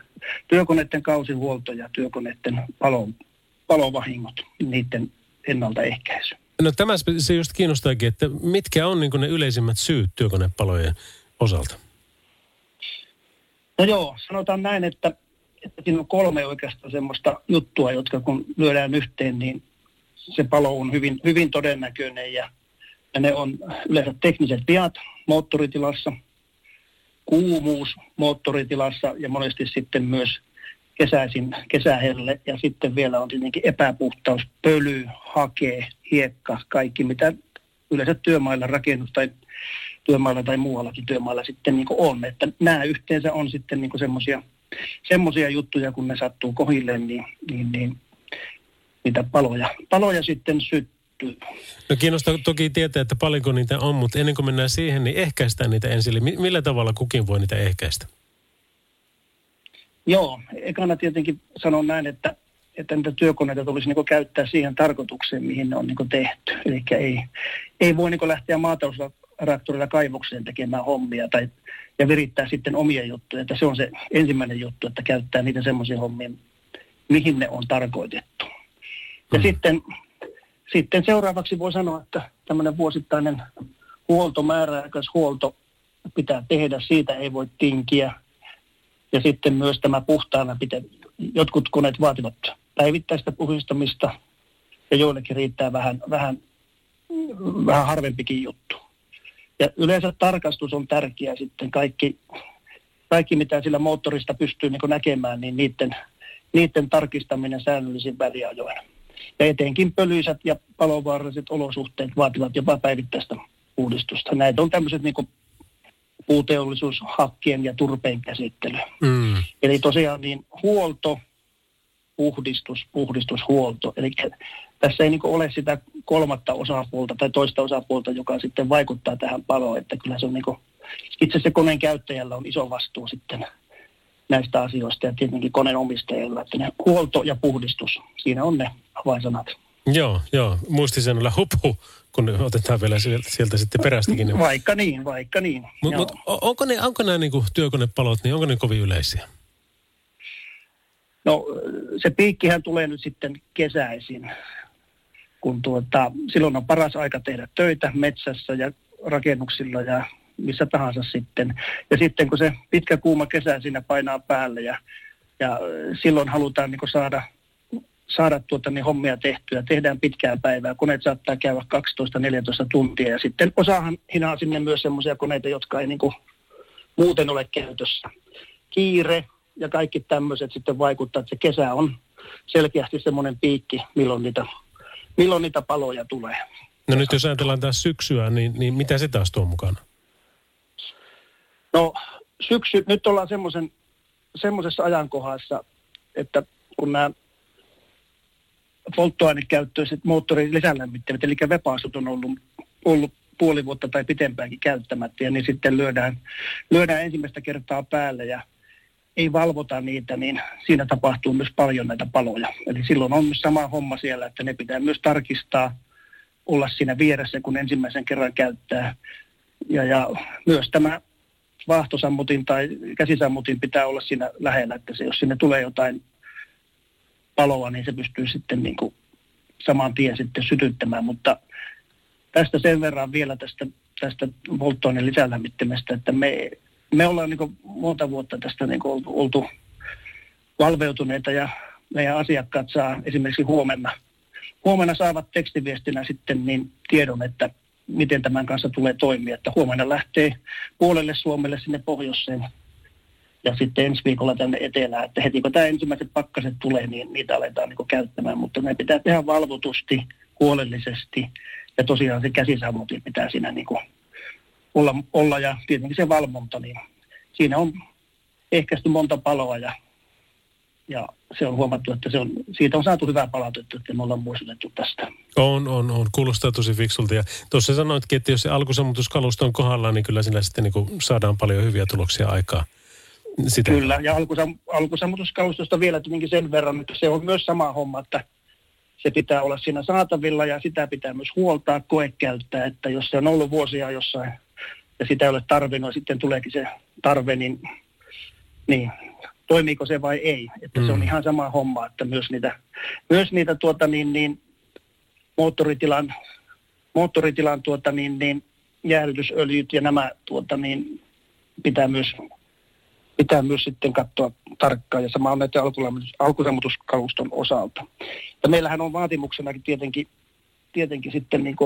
työkoneiden kausihuolto ja työkoneiden palo, palovahingot, niiden ennaltaehkäisy. No tämä se just kiinnostaakin, että mitkä on niin ne yleisimmät syyt työkonepalojen osalta? No joo, sanotaan näin, että, että siinä on kolme oikeastaan semmoista juttua, jotka kun lyödään yhteen, niin se palo on hyvin, hyvin todennäköinen ja, ja ne on yleensä tekniset viat moottoritilassa, kuumuus moottoritilassa ja monesti sitten myös kesäisin kesähelle ja sitten vielä on tietenkin epäpuhtaus, pöly, hake, hiekka, kaikki mitä yleensä työmailla rakennus tai työmailla tai muuallakin työmailla sitten niin on. Että nämä yhteensä on sitten niin semmoisia semmoisia juttuja, kun ne sattuu kohilleen, niin, niin, niin niitä paloja, paloja sitten syttyy. No kiinnostaa toki tietää, että paljonko niitä on, mutta ennen kuin mennään siihen, niin ehkäistään niitä ensin. Eli millä tavalla kukin voi niitä ehkäistä? Joo, ekana tietenkin sanon näin, että, että niitä työkoneita tulisi niin käyttää siihen tarkoitukseen, mihin ne on niin tehty. Eli ei, ei voi niin lähteä maatalousraktorilla kaivokseen tekemään hommia tai, ja virittää sitten omia juttuja. Että se on se ensimmäinen juttu, että käyttää niitä semmoisia hommia, mihin ne on tarkoitettu. Ja mm. sitten, sitten seuraavaksi voi sanoa, että tämmöinen vuosittainen huolto, määräaikaishuolto pitää tehdä, siitä ei voi tinkiä – ja sitten myös tämä puhtaana pite. Jotkut koneet vaativat päivittäistä puhdistamista ja joillekin riittää vähän, vähän, vähän harvempikin juttu. Ja yleensä tarkastus on tärkeä sitten. Kaikki, kaikki mitä sillä moottorista pystyy niin näkemään, niin niiden, niiden tarkistaminen säännöllisin väliajoin. Ja etenkin pölyisät ja palovaaralliset olosuhteet vaativat jopa päivittäistä uudistusta. Näitä on tämmöiset niin puuteollisuus, hakkien ja turpeen käsittely. Mm. Eli tosiaan niin huolto, puhdistus, puhdistus, huolto. Eli tässä ei niin ole sitä kolmatta osapuolta tai toista osapuolta, joka sitten vaikuttaa tähän paloon. Että kyllä se on niin kuin, itse se koneen käyttäjällä on iso vastuu sitten näistä asioista ja tietenkin koneen omistajilla. Että ne huolto ja puhdistus, siinä on ne avainsanat. Joo, joo. Muistisanoilla hupu, kun otetaan vielä sieltä, sieltä sitten perästäkin. Vaikka niin, vaikka niin. Mutta mut, onko, ne, onko nämä niin työkonepalot, niin onko ne kovin yleisiä? No se piikkihän tulee nyt sitten kesäisin, kun tuota, silloin on paras aika tehdä töitä metsässä ja rakennuksilla ja missä tahansa sitten. Ja sitten kun se pitkä kuuma kesä siinä painaa päälle ja, ja silloin halutaan niin saada saada tuota, niin hommia tehtyä. Tehdään pitkää päivää. Koneet saattaa käydä 12-14 tuntia. Ja sitten osahan hinaa sinne myös sellaisia koneita, jotka ei niin muuten ole käytössä. kiire ja kaikki tämmöiset sitten vaikuttaa, että se kesä on selkeästi semmoinen piikki, milloin niitä, milloin niitä paloja tulee. No nyt jos ajatellaan taas syksyä, niin, niin mitä se taas tuo mukana? No syksy, nyt ollaan semmoisen, semmoisessa ajankohdassa, että kun nämä polttoainekäyttöiset moottorin lisälämmittäjät, eli vepaasut on ollut, ollut puoli vuotta tai pitempäänkin käyttämättä, ja niin sitten lyödään, lyödään ensimmäistä kertaa päälle ja ei valvota niitä, niin siinä tapahtuu myös paljon näitä paloja. Eli silloin on myös sama homma siellä, että ne pitää myös tarkistaa, olla siinä vieressä, kun ensimmäisen kerran käyttää. Ja, ja myös tämä vaahtosammutin tai käsisammutin pitää olla siinä lähellä, että se, jos sinne tulee jotain paloa, niin se pystyy sitten niin kuin saman tien sitten sytyttämään. Mutta tästä sen verran vielä tästä, tästä polttoaineen lisälämmittimestä, että me, me ollaan niin monta vuotta tästä niin oltu, oltu valveutuneita ja meidän asiakkaat saa esimerkiksi huomenna, huomenna saavat tekstiviestinä sitten niin tiedon, että miten tämän kanssa tulee toimia. Että huomenna lähtee puolelle Suomelle sinne pohjoiseen ja sitten ensi viikolla tänne etelään. Että heti kun tämä ensimmäiset pakkaset tulee, niin niitä aletaan niin käyttämään. Mutta ne pitää tehdä valvotusti, huolellisesti ja tosiaan se käsisammutin pitää siinä niin olla, olla ja tietenkin se valvonta, niin siinä on ehkäisty monta paloa ja, ja se on huomattu, että se on, siitä on saatu hyvää palautetta, että me ollaan muistutettu tästä. On, on, on. Kuulostaa tosi fiksulta. Ja tuossa sanoitkin, että jos se alkusammutuskalusto on kohdallaan, niin kyllä siinä sitten niin saadaan paljon hyviä tuloksia aikaa. Sitä. Kyllä, ja alkusam, alkusammutuskalustosta vielä tietenkin sen verran, että se on myös sama homma, että se pitää olla siinä saatavilla ja sitä pitää myös huoltaa, koekäyttää, että jos se on ollut vuosia jossain ja sitä ei ole tarvinnut ja sitten tuleekin se tarve, niin, niin toimiiko se vai ei. Että mm. se on ihan sama homma, että myös niitä, myös niitä tuota niin, niin moottoritilan, moottoritilan tuota niin, niin jäähdytysöljyt ja nämä tuota niin, pitää myös pitää myös sitten katsoa tarkkaan ja sama on näiden alkusammutuskaluston osalta. Ja meillähän on vaatimuksenakin tietenkin, tietenkin sitten niin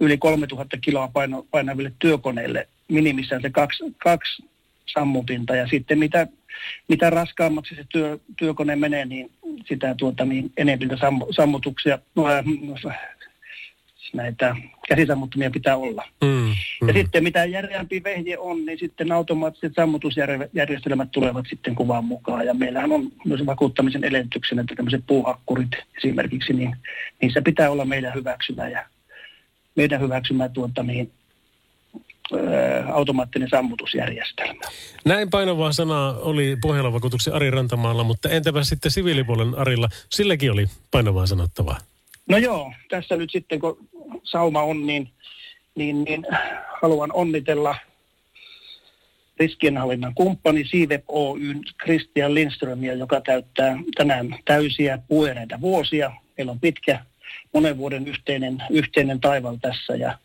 yli 3000 kiloa paino, painaville työkoneille minimissään se kaksi, kaksi sammutinta ja sitten mitä, mitä raskaammaksi se työ, työkone menee, niin sitä tuota, niin enemmän sammutuksia, no, näitä käsisammuttimia pitää olla. Mm, mm. Ja sitten mitä järeämpi vehje on, niin sitten automaattiset sammutusjärjestelmät tulevat sitten kuvaan mukaan. Ja meillähän on myös vakuuttamisen edellytyksen, että tämmöiset puuhakkurit esimerkiksi, niin niissä pitää olla meidän hyväksymä ja meidän hyväksymä tuota niin, automaattinen sammutusjärjestelmä. Näin painavaa sanaa oli Pohjolan vakuutuksen Ari Rantamaalla, mutta entäpä sitten siviilipuolen Arilla? Silläkin oli painavaa sanottavaa. No joo, tässä nyt sitten kun sauma on, niin, niin, niin haluan onnitella riskienhallinnan kumppani Siivep Oyn Christian Lindströmiä, joka täyttää tänään täysiä puoleita vuosia. Meillä on pitkä monen vuoden yhteinen, yhteinen taival tässä ja,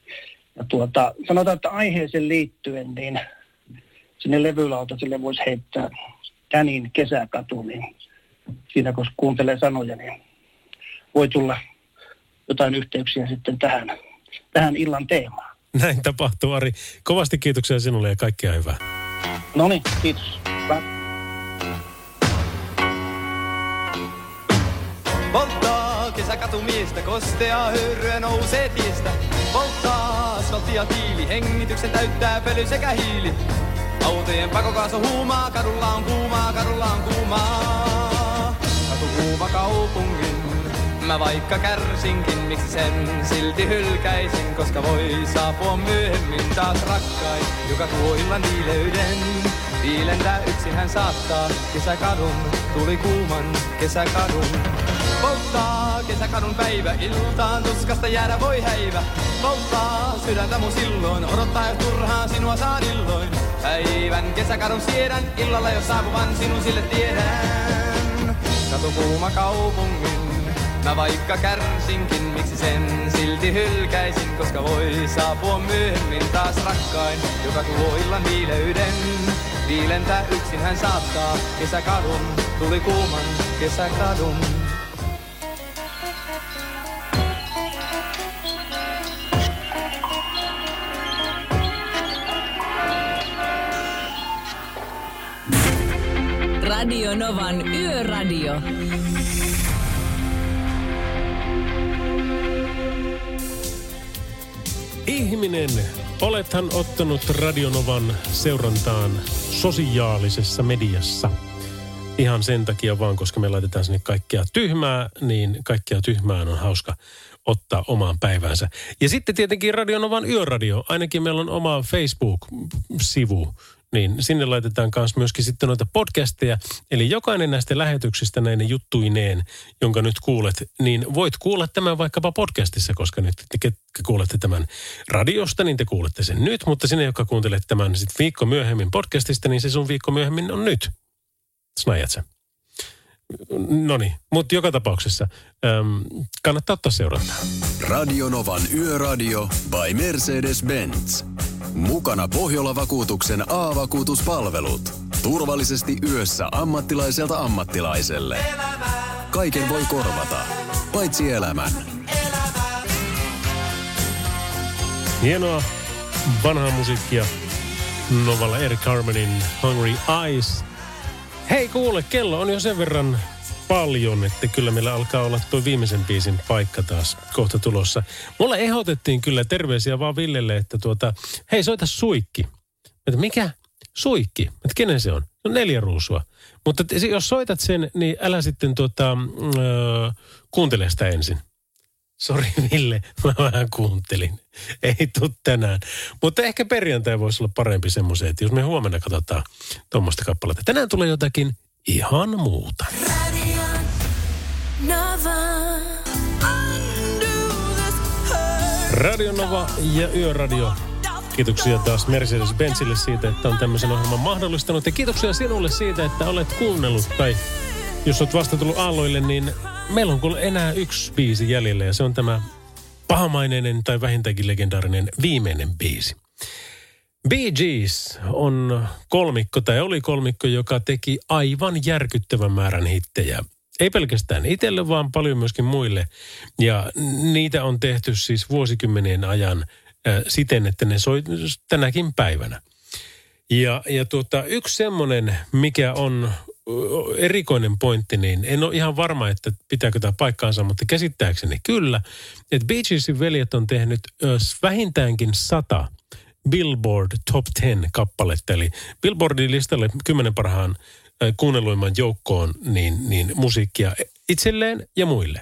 ja tuota, sanotaan, että aiheeseen liittyen niin sinne sille voisi heittää Tänin kesäkatu, niin siinä kun kuuntelee sanoja, niin voi tulla jotain yhteyksiä sitten tähän, tähän illan teemaan. Näin tapahtuu, Ari. Kovasti kiitoksia sinulle ja kaikkea hyvää. No niin, kiitos. Bye. Kesäkatumiestä, kostea höyryä nousee tiestä. Polttaa asfalttia tiili, hengityksen täyttää pöly sekä hiili. Autojen pakokaaso huumaa, kadulla on kuumaa, kadulla on kuumaa. Katu kuuma kaupungin Mä vaikka kärsinkin, miksi sen silti hylkäisin, koska voi saapua myöhemmin taas rakkain, joka tuo illan viileyden. Viilentää yksin hän saattaa kesäkadun, tuli kuuman kesäkadun. Polttaa kesäkadun päivä, iltaan tuskasta jäädä voi häivä. Polttaa sydäntä mun silloin, odottaa jos turhaan sinua saan illoin. Päivän kesäkadun siedän, illalla jos saapuvan sinun sille tiedän. Katu kuuma kaupungin Mä vaikka kärsinkin, miksi sen silti hylkäisin, koska voi saapua myöhemmin taas rakkain, joka tuo illan viileyden. Viilentää yksin hän saattaa kesäkadun, tuli kuuman kesäkadun. Radio Novan Yöradio. Ihminen, olethan ottanut Radionovan seurantaan sosiaalisessa mediassa. Ihan sen takia vaan, koska me laitetaan sinne kaikkea tyhmää, niin kaikkea tyhmää on hauska ottaa omaan päiväänsä. Ja sitten tietenkin Radionovan yöradio. Ainakin meillä on oma Facebook-sivu, niin sinne laitetaan myös myöskin sitten noita podcasteja. Eli jokainen näistä lähetyksistä näin juttuineen, jonka nyt kuulet, niin voit kuulla tämän vaikkapa podcastissa, koska nyt te ketkä kuulette tämän radiosta, niin te kuulette sen nyt, mutta sinne, joka kuuntelet tämän sitten viikko myöhemmin podcastista, niin se sun viikko myöhemmin on nyt. Snajat sä. No niin, mutta joka tapauksessa äm, kannattaa ottaa seurantaa. Radionovan Yöradio by Mercedes-Benz. Mukana Pohjola-vakuutuksen A-vakuutuspalvelut. Turvallisesti yössä ammattilaiselta ammattilaiselle. Kaiken voi korvata, paitsi elämän. Hienoa vanhaa musiikkia Novalla Eric Carmenin Hungry Eyes. Hei kuule, kello on jo sen verran paljon, että kyllä meillä alkaa olla tuo viimeisen biisin paikka taas kohta tulossa. Mulle ehdotettiin kyllä terveisiä vaan Villelle, että tuota, hei soita suikki. Että mikä? Suikki. Että kenen se on? No neljä ruusua. Mutta jos soitat sen, niin älä sitten tuota, öö, kuuntele sitä ensin. Sori Ville, mä vähän kuuntelin. Ei tuu tänään. Mutta ehkä perjantai voisi olla parempi semmoisen, että jos me huomenna katsotaan tuommoista kappaletta. Tänään tulee jotakin ihan muuta. Radio Nova ja Yöradio. Kiitoksia taas Mercedes-Benzille siitä, että on tämmöisen ohjelman mahdollistanut. Ja kiitoksia sinulle siitä, että olet kuunnellut. Tai jos olet vasta tullut aalloille, niin meillä on enää yksi biisi jäljellä. Ja se on tämä pahamaineinen tai vähintäänkin legendaarinen viimeinen biisi. Bee Gees on kolmikko, tai oli kolmikko, joka teki aivan järkyttävän määrän hittejä. Ei pelkästään itselle, vaan paljon myöskin muille. Ja niitä on tehty siis vuosikymmenien ajan äh, siten, että ne soi tänäkin päivänä. Ja, ja tuota, yksi semmoinen, mikä on erikoinen pointti, niin en ole ihan varma, että pitääkö tämä paikkaansa, mutta käsittääkseni kyllä, että Bee Geesin veljet on tehnyt vähintäänkin sata Billboard Top 10 kappaletta, eli Billboardin listalle kymmenen parhaan ö, kuunnelluimman joukkoon niin, niin musiikkia itselleen ja muille.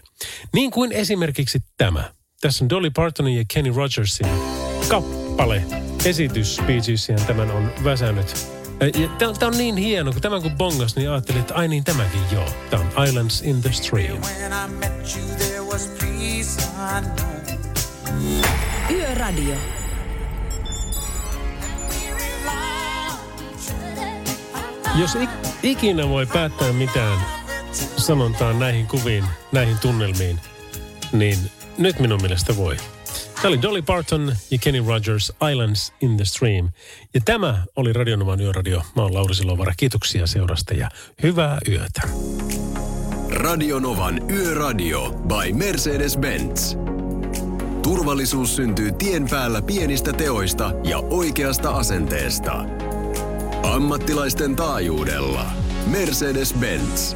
Niin kuin esimerkiksi tämä. Tässä on Dolly Partonin ja Kenny Rogersin kappale, esitys Bee Geesian tämän on väsänyt. Tämä on, tää on niin hieno, kun tämän kun bongas, niin ajattelin, että ai niin tämäkin joo. Tämä on Islands in the Stream. Yöradio. Jos ik, ikinä voi päättää mitään sanontaa näihin kuviin, näihin tunnelmiin, niin nyt minun mielestä voi. Tämä oli Dolly Parton ja Kenny Rogers, Islands in the Stream. Ja tämä oli Radionovan yöradio. Mä oon Lauri Silovara. Kiitoksia seurasta ja hyvää yötä. Radionovan Yöradio by Mercedes-Benz. Turvallisuus syntyy tien päällä pienistä teoista ja oikeasta asenteesta. Ammattilaisten taajuudella. Mercedes-Benz.